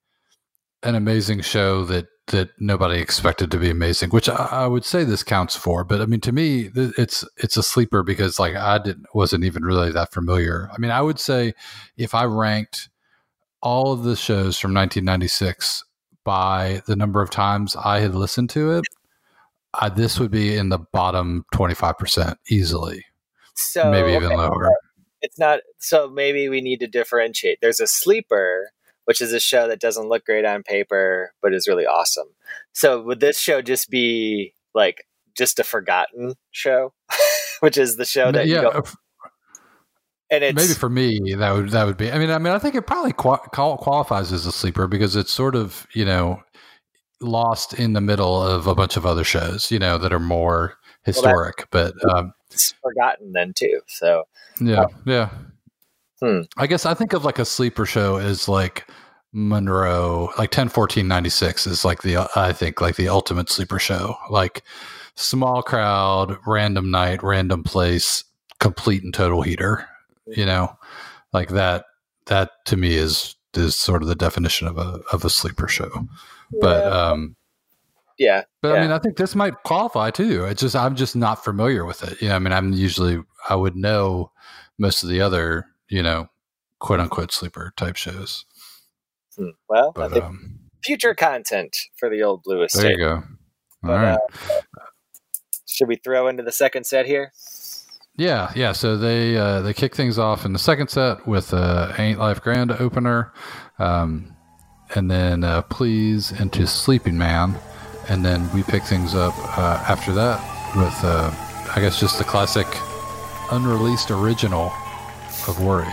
Speaker 3: an amazing show that that nobody expected to be amazing, which I, I would say this counts for. But I mean, to me, th- it's it's a sleeper because like I didn't wasn't even really that familiar. I mean, I would say if I ranked all of the shows from 1996 by the number of times I had listened to it, I, this would be in the bottom 25% easily,
Speaker 4: so
Speaker 3: maybe even
Speaker 4: okay,
Speaker 3: lower.
Speaker 4: It's not so maybe we need to differentiate there's a sleeper which is a show that doesn't look great on paper but is really awesome so would this show just be like just a forgotten show which is the show that you
Speaker 3: yeah,
Speaker 4: don't, uh,
Speaker 3: f-
Speaker 4: and it's
Speaker 3: maybe for me that would that would be. I mean, I mean, I think it probably qual- qualifies as a sleeper because it's sort of you know lost in the middle of a bunch of other shows, you know, that are more historic. but um,
Speaker 4: it's forgotten then too so
Speaker 3: yeah, yeah.
Speaker 4: Hmm.
Speaker 3: I guess I think of like a sleeper show as like Monroe, like 10, 14, 96 is like the, I think like the ultimate sleeper show. Like small crowd, random night, random place, complete and total heater, you know, like that, that to me is, is sort of the definition of a, of a sleeper show. But, um,
Speaker 4: yeah
Speaker 3: but I mean, I think this might qualify too. It's just I'm just not familiar with it. Yeah, I mean, I'm usually I would know most of the other, you know, quote unquote sleeper type shows.
Speaker 4: Hmm. well i
Speaker 3: But
Speaker 4: think
Speaker 3: um,
Speaker 4: future content for the old blue estate
Speaker 3: there you go. All
Speaker 4: But,
Speaker 3: right.
Speaker 4: uh, should we throw into the second set here
Speaker 3: Yeah, yeah. So they uh, they kick things off in the second set with uh, "Ain't Life Grand" opener, um, and then uh, "Pleas" into "Sleeping Man,"
Speaker 5: and then we pick things up uh, after that with, uh, I guess, just the classic unreleased original of Worry.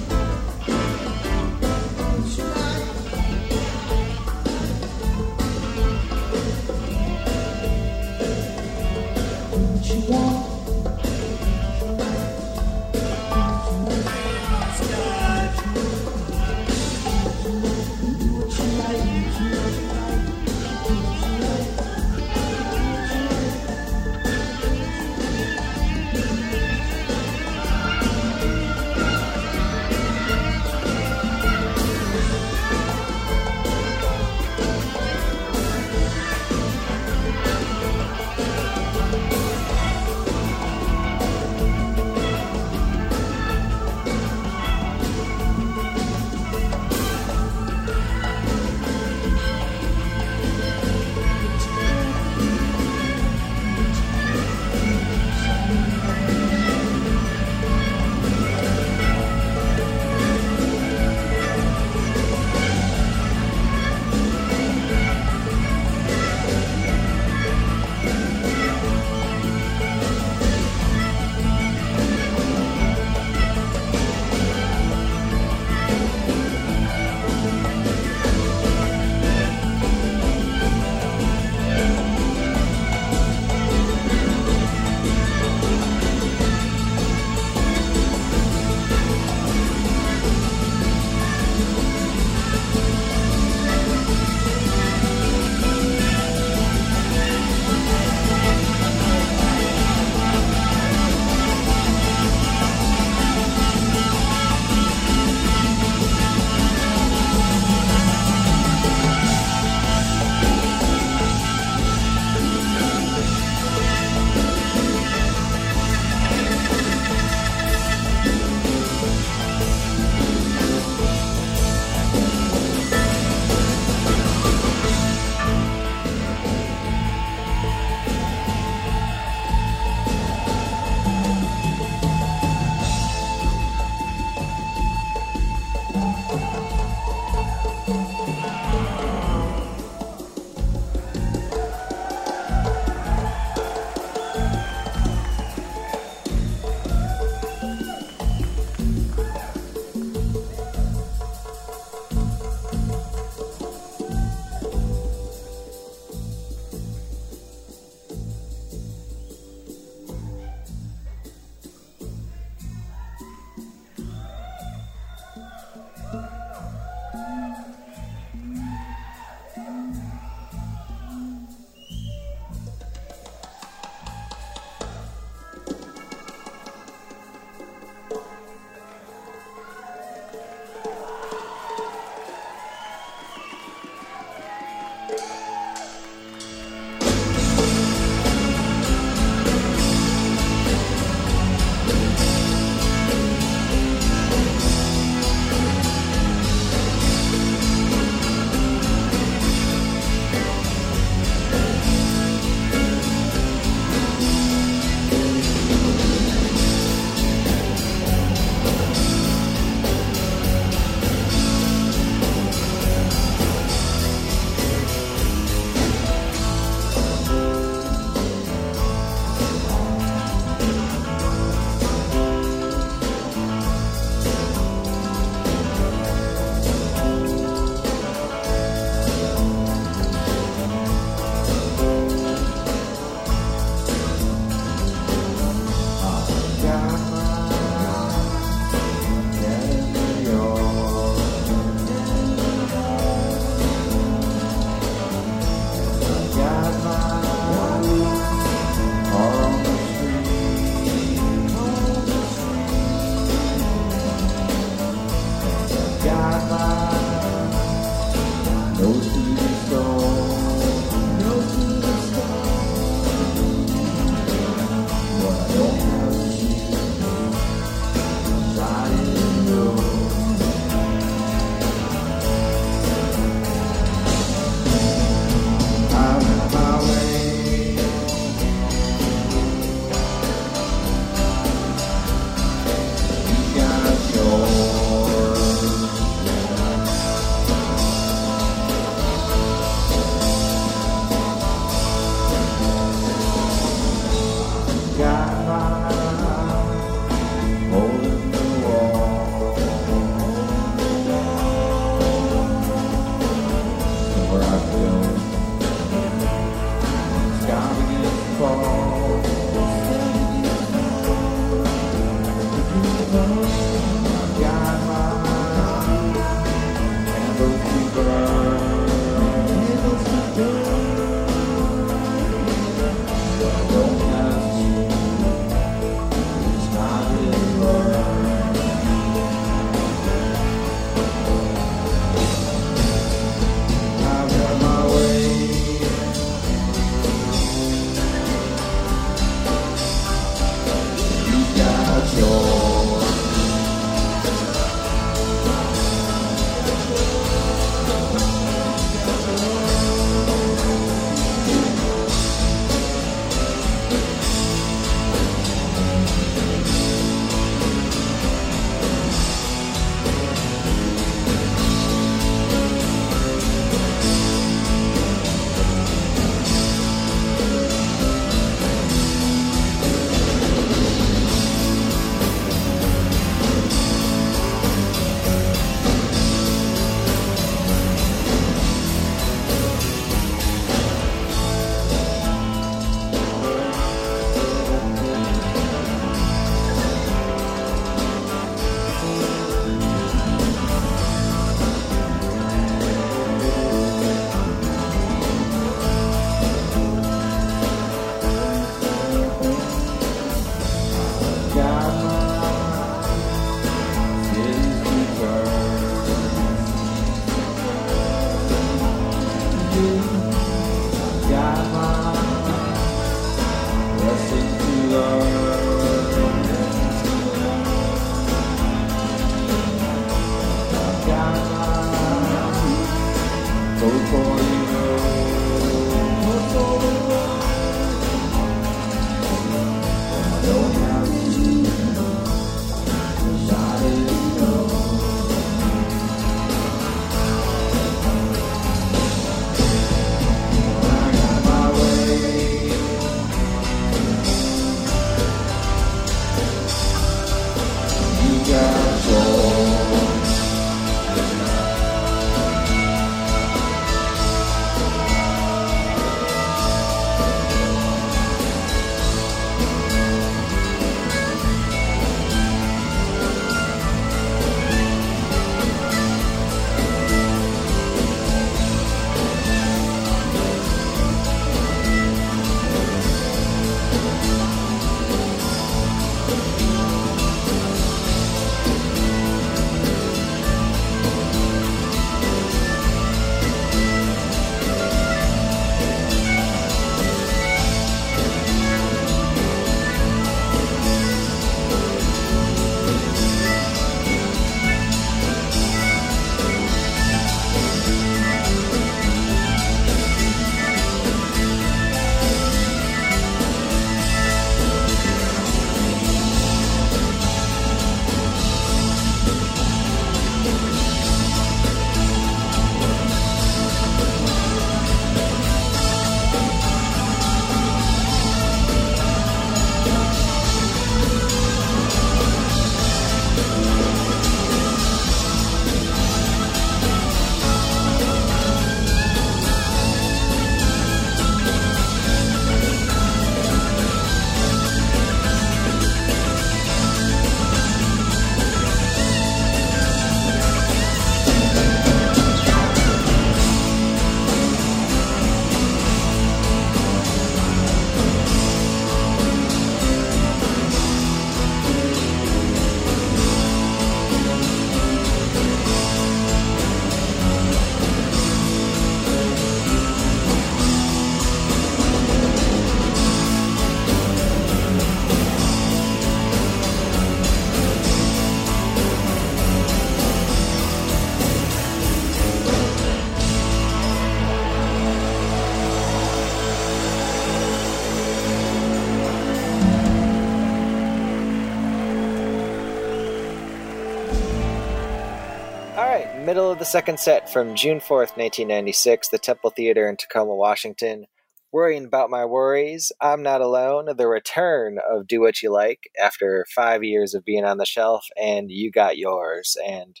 Speaker 5: The
Speaker 4: second set from June 4th, 1996, the Temple Theater in Tacoma, Washington. Worrying about my worries, I'm not alone. The return of Do What You Like after five years of being on the shelf, and you got yours. And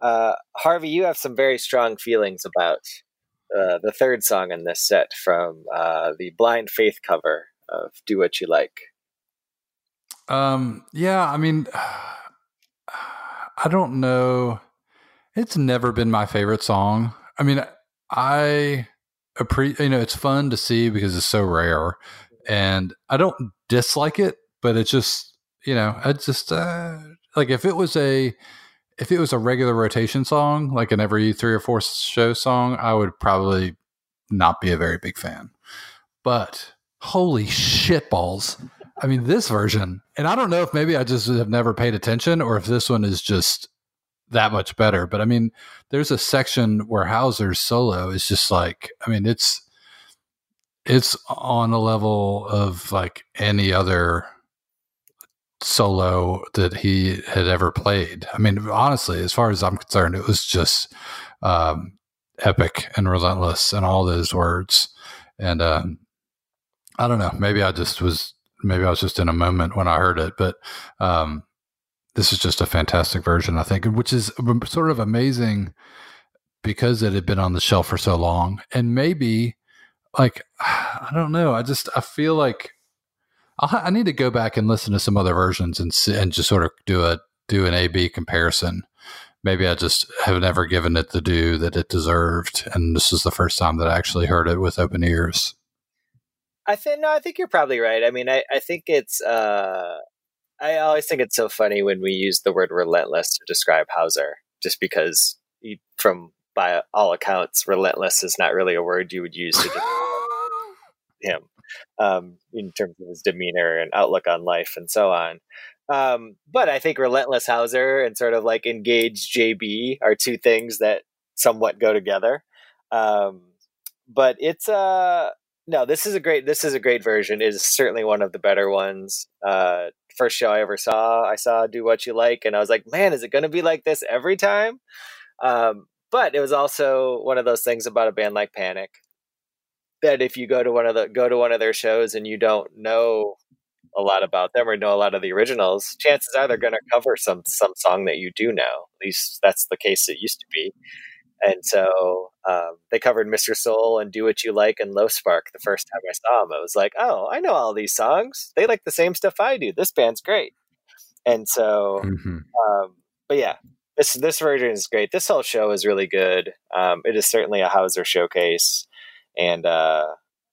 Speaker 4: uh, Harvey, you have some very strong feelings about uh, the third song in this set from uh, the Blind Faith cover of Do What You Like.
Speaker 3: Um, yeah, I mean, I don't know. It's never been my favorite song. I mean, I appreciate, you know, it's fun to see because it's so rare. And I don't dislike it, but it's just, you know, I just, uh, like if it was a, if it was a regular rotation song, like an every three or four show song, I would probably not be a very big fan. But holy shit balls. I mean, this version, and I don't know if maybe I just have never paid attention or if this one is just that much better. But I mean, there's a section where Houser's solo is just like, I mean, it's it's on a level of like any other solo that he had ever played. I mean, honestly, as far as I'm concerned, it was just um, epic and relentless and all those words. And um, I don't know, maybe I just was maybe I was just in a moment when I heard it, but um, this is just a fantastic version, I think, which is sort of amazing because it had been on the shelf for so long. And maybe, like, I don't know, I just I feel like I'll, i need to go back and listen to some other versions and and just sort of do a do an A B comparison. Maybe I just have never given it the due that it deserved, and this is the first time that I actually heard it with open ears.
Speaker 4: I think no, I think you're probably right. I mean, I, I think it's uh, I always think it's so funny when we use the word relentless to describe Houser, just because he, from by all accounts, relentless is not really a word you would use to describe him um, in terms of his demeanor and outlook on life and so on. Um, but I think relentless Houser and sort of like engaged JB are two things that somewhat go together. Um, but it's uh no, this is a great this is a great version. It is certainly one of the better ones. Uh, first show I ever saw, I saw "Do What You Like," and I was like, "Man, is it going to be like this every time?" Um, but it was also one of those things about a band like Panic that if you go to one of the go to one of their shows and you don't know a lot about them or know a lot of the originals, chances are they're going to cover some some song that you do know. At least that's the case it used to be. And so um, they covered Mr. Soul and Do What You Like and Low Spark the first time I saw them. I was like, oh, I know all these songs. They like the same stuff I do. This band's great. And so,
Speaker 3: Mm-hmm.
Speaker 4: um, but yeah, this this version is great. This whole show is really good. Um, it is certainly a Houser showcase, and uh,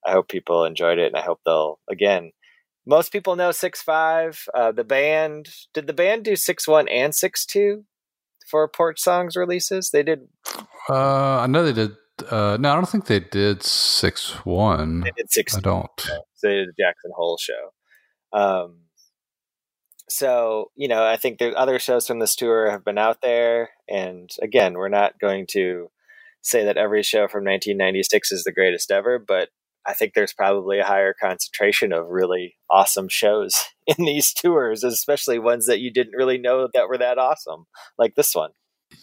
Speaker 4: I hope people enjoyed it. And I hope they'll again. Most people know six five. Uh, the band did the band do six one and six two for Porch Songs releases. They did
Speaker 3: Uh, I know they did. Uh, no, I don't think they did six one.
Speaker 4: they did six
Speaker 3: I don't.
Speaker 4: So they did the Jackson Hole show. Um, so you know, I think the other shows from this tour have been out there, and again, we're not going to say that every show from 1996 is the greatest ever, but I think there's probably a higher concentration of really awesome shows in these tours, especially ones that you didn't really know that were that awesome, like this one.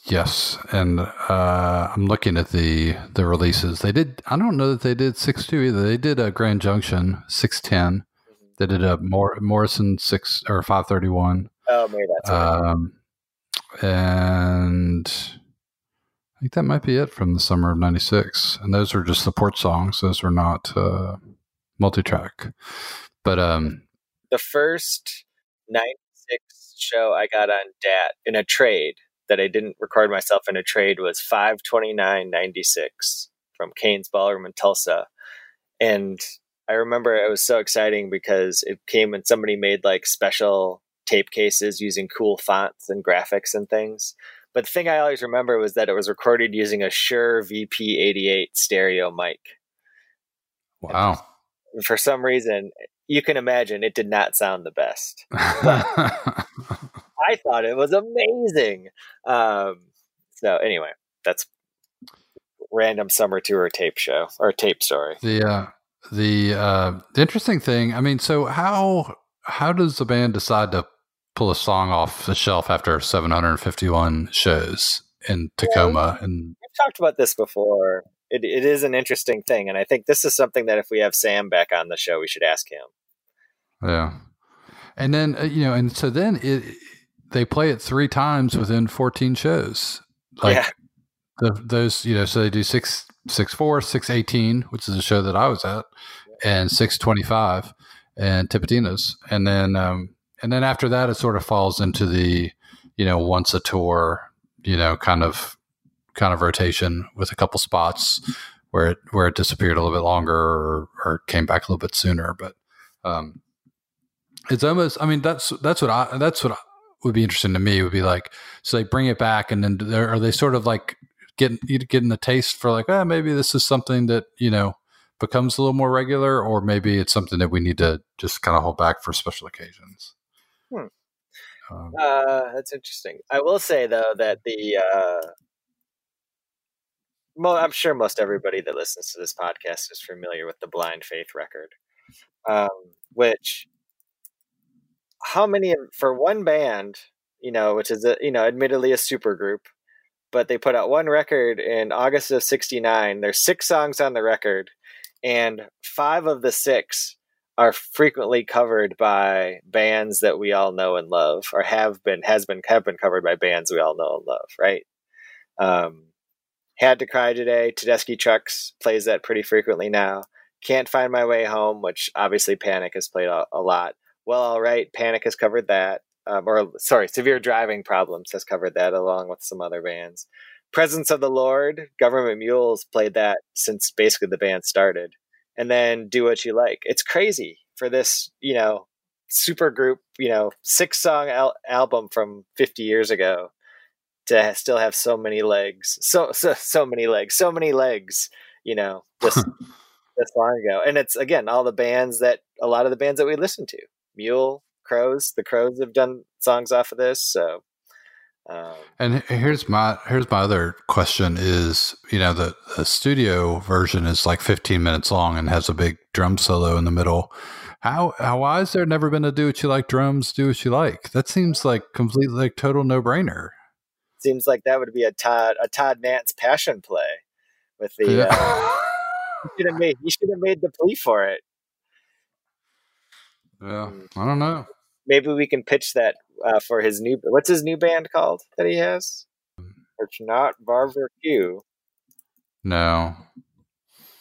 Speaker 3: Yes, and uh, I'm looking at the the releases. They did. I don't know that they did six two either. They did a Grand Junction six ten. They did a Mor- Morrison six or five thirty one.
Speaker 4: Oh, maybe that's
Speaker 3: Um, and I think that might be it from the summer of '96. And those are just support songs; those are not uh, multi-track. But um,
Speaker 4: the first 96 show I got on DAT in a trade that I didn't record myself in a trade was 529.96 from Cain's Ballroom in Tulsa. And I remember it was so exciting because it came and somebody made like special tape cases using cool fonts and graphics and things. But the thing I always remember was that it was recorded using a Shure VP88 stereo mic.
Speaker 3: wow.
Speaker 4: For some reason, you can imagine it did not sound the best. I thought it was amazing. Um, so anyway, that's random summer tour tape show or tape story.
Speaker 3: the uh, the uh, the interesting thing. I mean, so how how does the band decide to pull a song off the shelf after 751 shows? in Tacoma, and
Speaker 4: We've talked about this before. It, it is an interesting thing, and I think this is something that if we have Sam back on the show, we should ask him.
Speaker 3: yeah, and then uh, you know, and so then it they play it three times within 14 shows, like
Speaker 4: Yeah.
Speaker 3: the, those you know, so they do six six four six eighteen, which is a show that I was at, and six twenty five, and Tipitina's, and then um, and then after that, it sort of falls into the you know once a tour, you know, kind of kind of rotation with a couple spots where it where it disappeared a little bit longer or, or came back a little bit sooner, but um, it's almost. I mean, that's that's what I that's what would be interesting to me. Would be like so they bring it back, and then they're, they sort of like getting getting the taste for like, ah, maybe this is something that you know becomes a little more regular, or maybe it's something that we need to just kind of hold back for special occasions. Um,
Speaker 4: Uh, that's interesting. I will say though that the uh, mo- I'm sure most everybody that listens to this podcast is familiar with the Blind Faith record, um, which how many for one band, you know, which is a, you know, admittedly a super group, but they put out one record in August of '69. There's six songs on the record, and five of the six are frequently covered by bands that we all know and love, or have been has been have been covered by bands we all know and love, right? Um, had to cry today. Tedeschi Trucks plays that pretty frequently now. Can't find my way home, which obviously Panic has played a, a lot. Well, all right, Panic has covered that, um, or sorry, Severe Driving Problems has covered that along with some other bands. Presence of the Lord, Government Mules played that since basically the band started and then do what you like. It's crazy for this, you know, super group, you know, six song al- album from 50 years ago to ha- still have so many legs, so so so many legs, so many legs, you know, just this long ago. And it's again all the bands that a lot of the bands that we listen to, Mule, Crows, the Crows have done songs off of this, so. Um,
Speaker 3: And here's my here's my other question is you know the, the studio version is like 15 minutes long and has a big drum solo in the middle. How how why has there never been a do what you like drums do what you like? That seems like completely like total no brainer.
Speaker 4: seems like that would be a Todd a Todd Nance passion play with the. Uh, he should have made he should have made the plea for it.
Speaker 3: yeah, I don't know.
Speaker 4: Maybe we can pitch that uh, for his new. What's his new band called that he has? It's not Barbecue.
Speaker 3: No,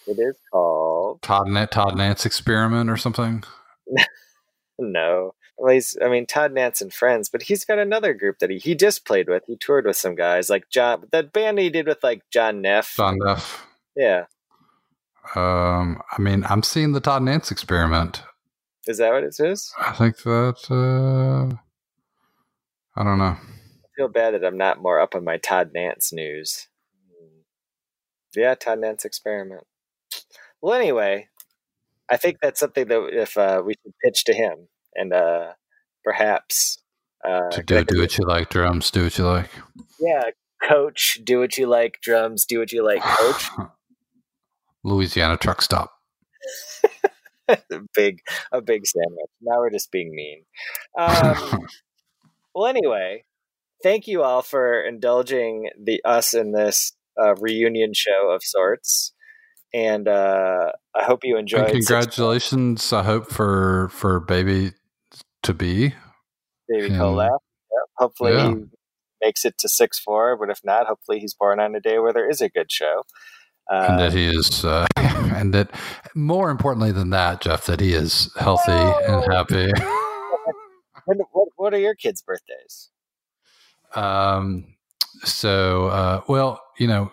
Speaker 4: It is called
Speaker 3: Todd Na- Todd Nance experiment or something.
Speaker 4: no. Well, he's. I mean, Todd Nance and friends, but he's got another group that he he just played with. He toured with some guys like John. That band he did with like John Neff.
Speaker 3: John Neff.
Speaker 4: Yeah,
Speaker 3: Um, I mean, I'm seeing the Todd Nance experiment.
Speaker 4: is that what it is?
Speaker 3: I think that uh, I don't know.
Speaker 4: I feel bad that I'm not more up on my Todd Nance news. Yeah, Todd Nance experiment. Well, anyway, I think that's something that if uh, we should pitch to him and uh, perhaps uh,
Speaker 3: To do do what you like, drums, do what you like.
Speaker 4: yeah, coach, do what you like, drums, do what you like, coach.
Speaker 3: Louisiana truck stop.
Speaker 4: big, a big sandwich. Now we're just being mean. Um, well, anyway, thank you all for indulging the us in this uh, reunion show of sorts, and uh, I hope you enjoyed.
Speaker 3: and congratulations, I hope for for baby to be.
Speaker 4: Baby
Speaker 3: and-
Speaker 4: Kollath. Yep. Hopefully
Speaker 3: Yeah.
Speaker 4: he makes it to six four, but if not, hopefully he's born on a day where there is a good show.
Speaker 3: and
Speaker 4: Uh,
Speaker 3: that he is, uh, and that more importantly than that, Jeff, that he is healthy and happy.
Speaker 4: When, what, what are your kids' birthdays?
Speaker 3: Um, so, uh, well, you know,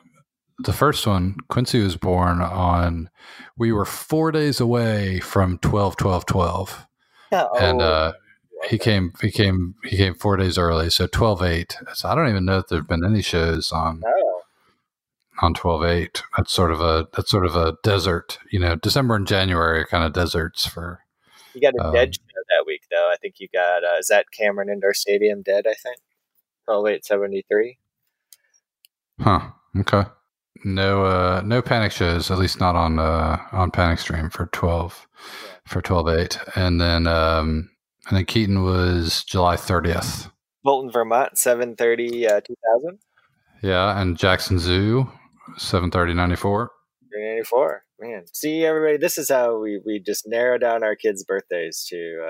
Speaker 3: the first one, Quincy was born on, we were four days away from 12, 12, 12. and,
Speaker 4: Oh,
Speaker 3: uh, he came, he came, he came four days early. So 12, 8. So I don't even know if there've been any shows on,
Speaker 4: no.
Speaker 3: on 12, 8. That's sort of a, that's sort of a desert, you know, December and January are kind of deserts for,
Speaker 4: You got a
Speaker 3: Um,
Speaker 4: dead show that week, though. I think you got uh, is that Cameron Indoor Stadium dead? I think. Oh wait, seventy three.
Speaker 3: huh. Okay. No, uh, no panic shows, at least not on, uh, on panic stream for 12. for 12 8 and then um and then keaton was july 30th
Speaker 4: Bolton, Vermont, seven thirty, uh, two thousand.
Speaker 3: Yeah, and Jackson Zoo, seven thirty ninety four.
Speaker 4: 394. Man, see everybody. This is how we we just narrow down our kids' birthdays to.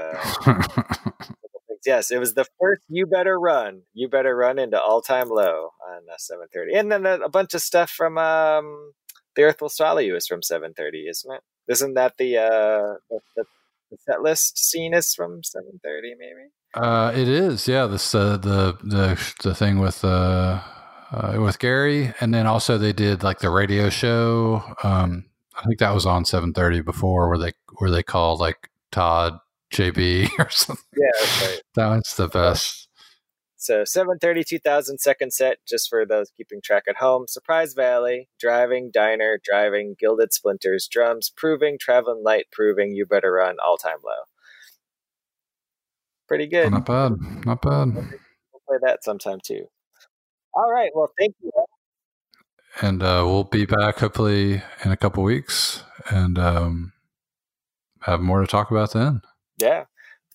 Speaker 4: Uh, yes, it was the first. You better run. You better run into all time low on uh, 730, and then a, a bunch of stuff from um, the Earth Will Swallow You is from 730, isn't it? Isn't that the uh the, the, the set list scene is from 730 maybe?
Speaker 3: Uh, it is, yeah. This uh, the the the thing with uh, uh, with Gary, and then also they did like the radio show. Um, I think that was on seven thirty before, where they where they called like Todd JB or something.
Speaker 4: Yeah, that's right.
Speaker 3: That one's the best.
Speaker 4: So 730, 2000 second set, just for those keeping track at home. Surprise Valley, driving, diner, driving, gilded splinters, drums, proving, traveling light, proving, you better run, all time low. Pretty good.
Speaker 3: Not bad. Not bad.
Speaker 4: We'll play that sometime too. All right. Well, thank you.
Speaker 3: And uh, we'll be back hopefully in a couple weeks, and um, have more to talk about then.
Speaker 4: Yeah.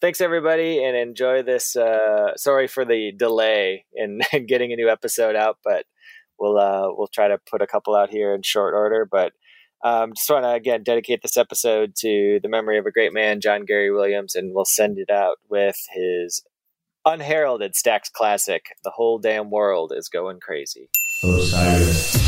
Speaker 4: Thanks everybody and enjoy this. Uh, sorry for the delay in, in getting a new episode out, but we'll uh, we'll try to put a couple out here in short order. But um, just want to again dedicate this episode to the memory of a great man, John Gary Williams, and we'll send it out with his unheralded Stax classic, "The Whole Damn World Is Going Crazy."
Speaker 1: Osiris.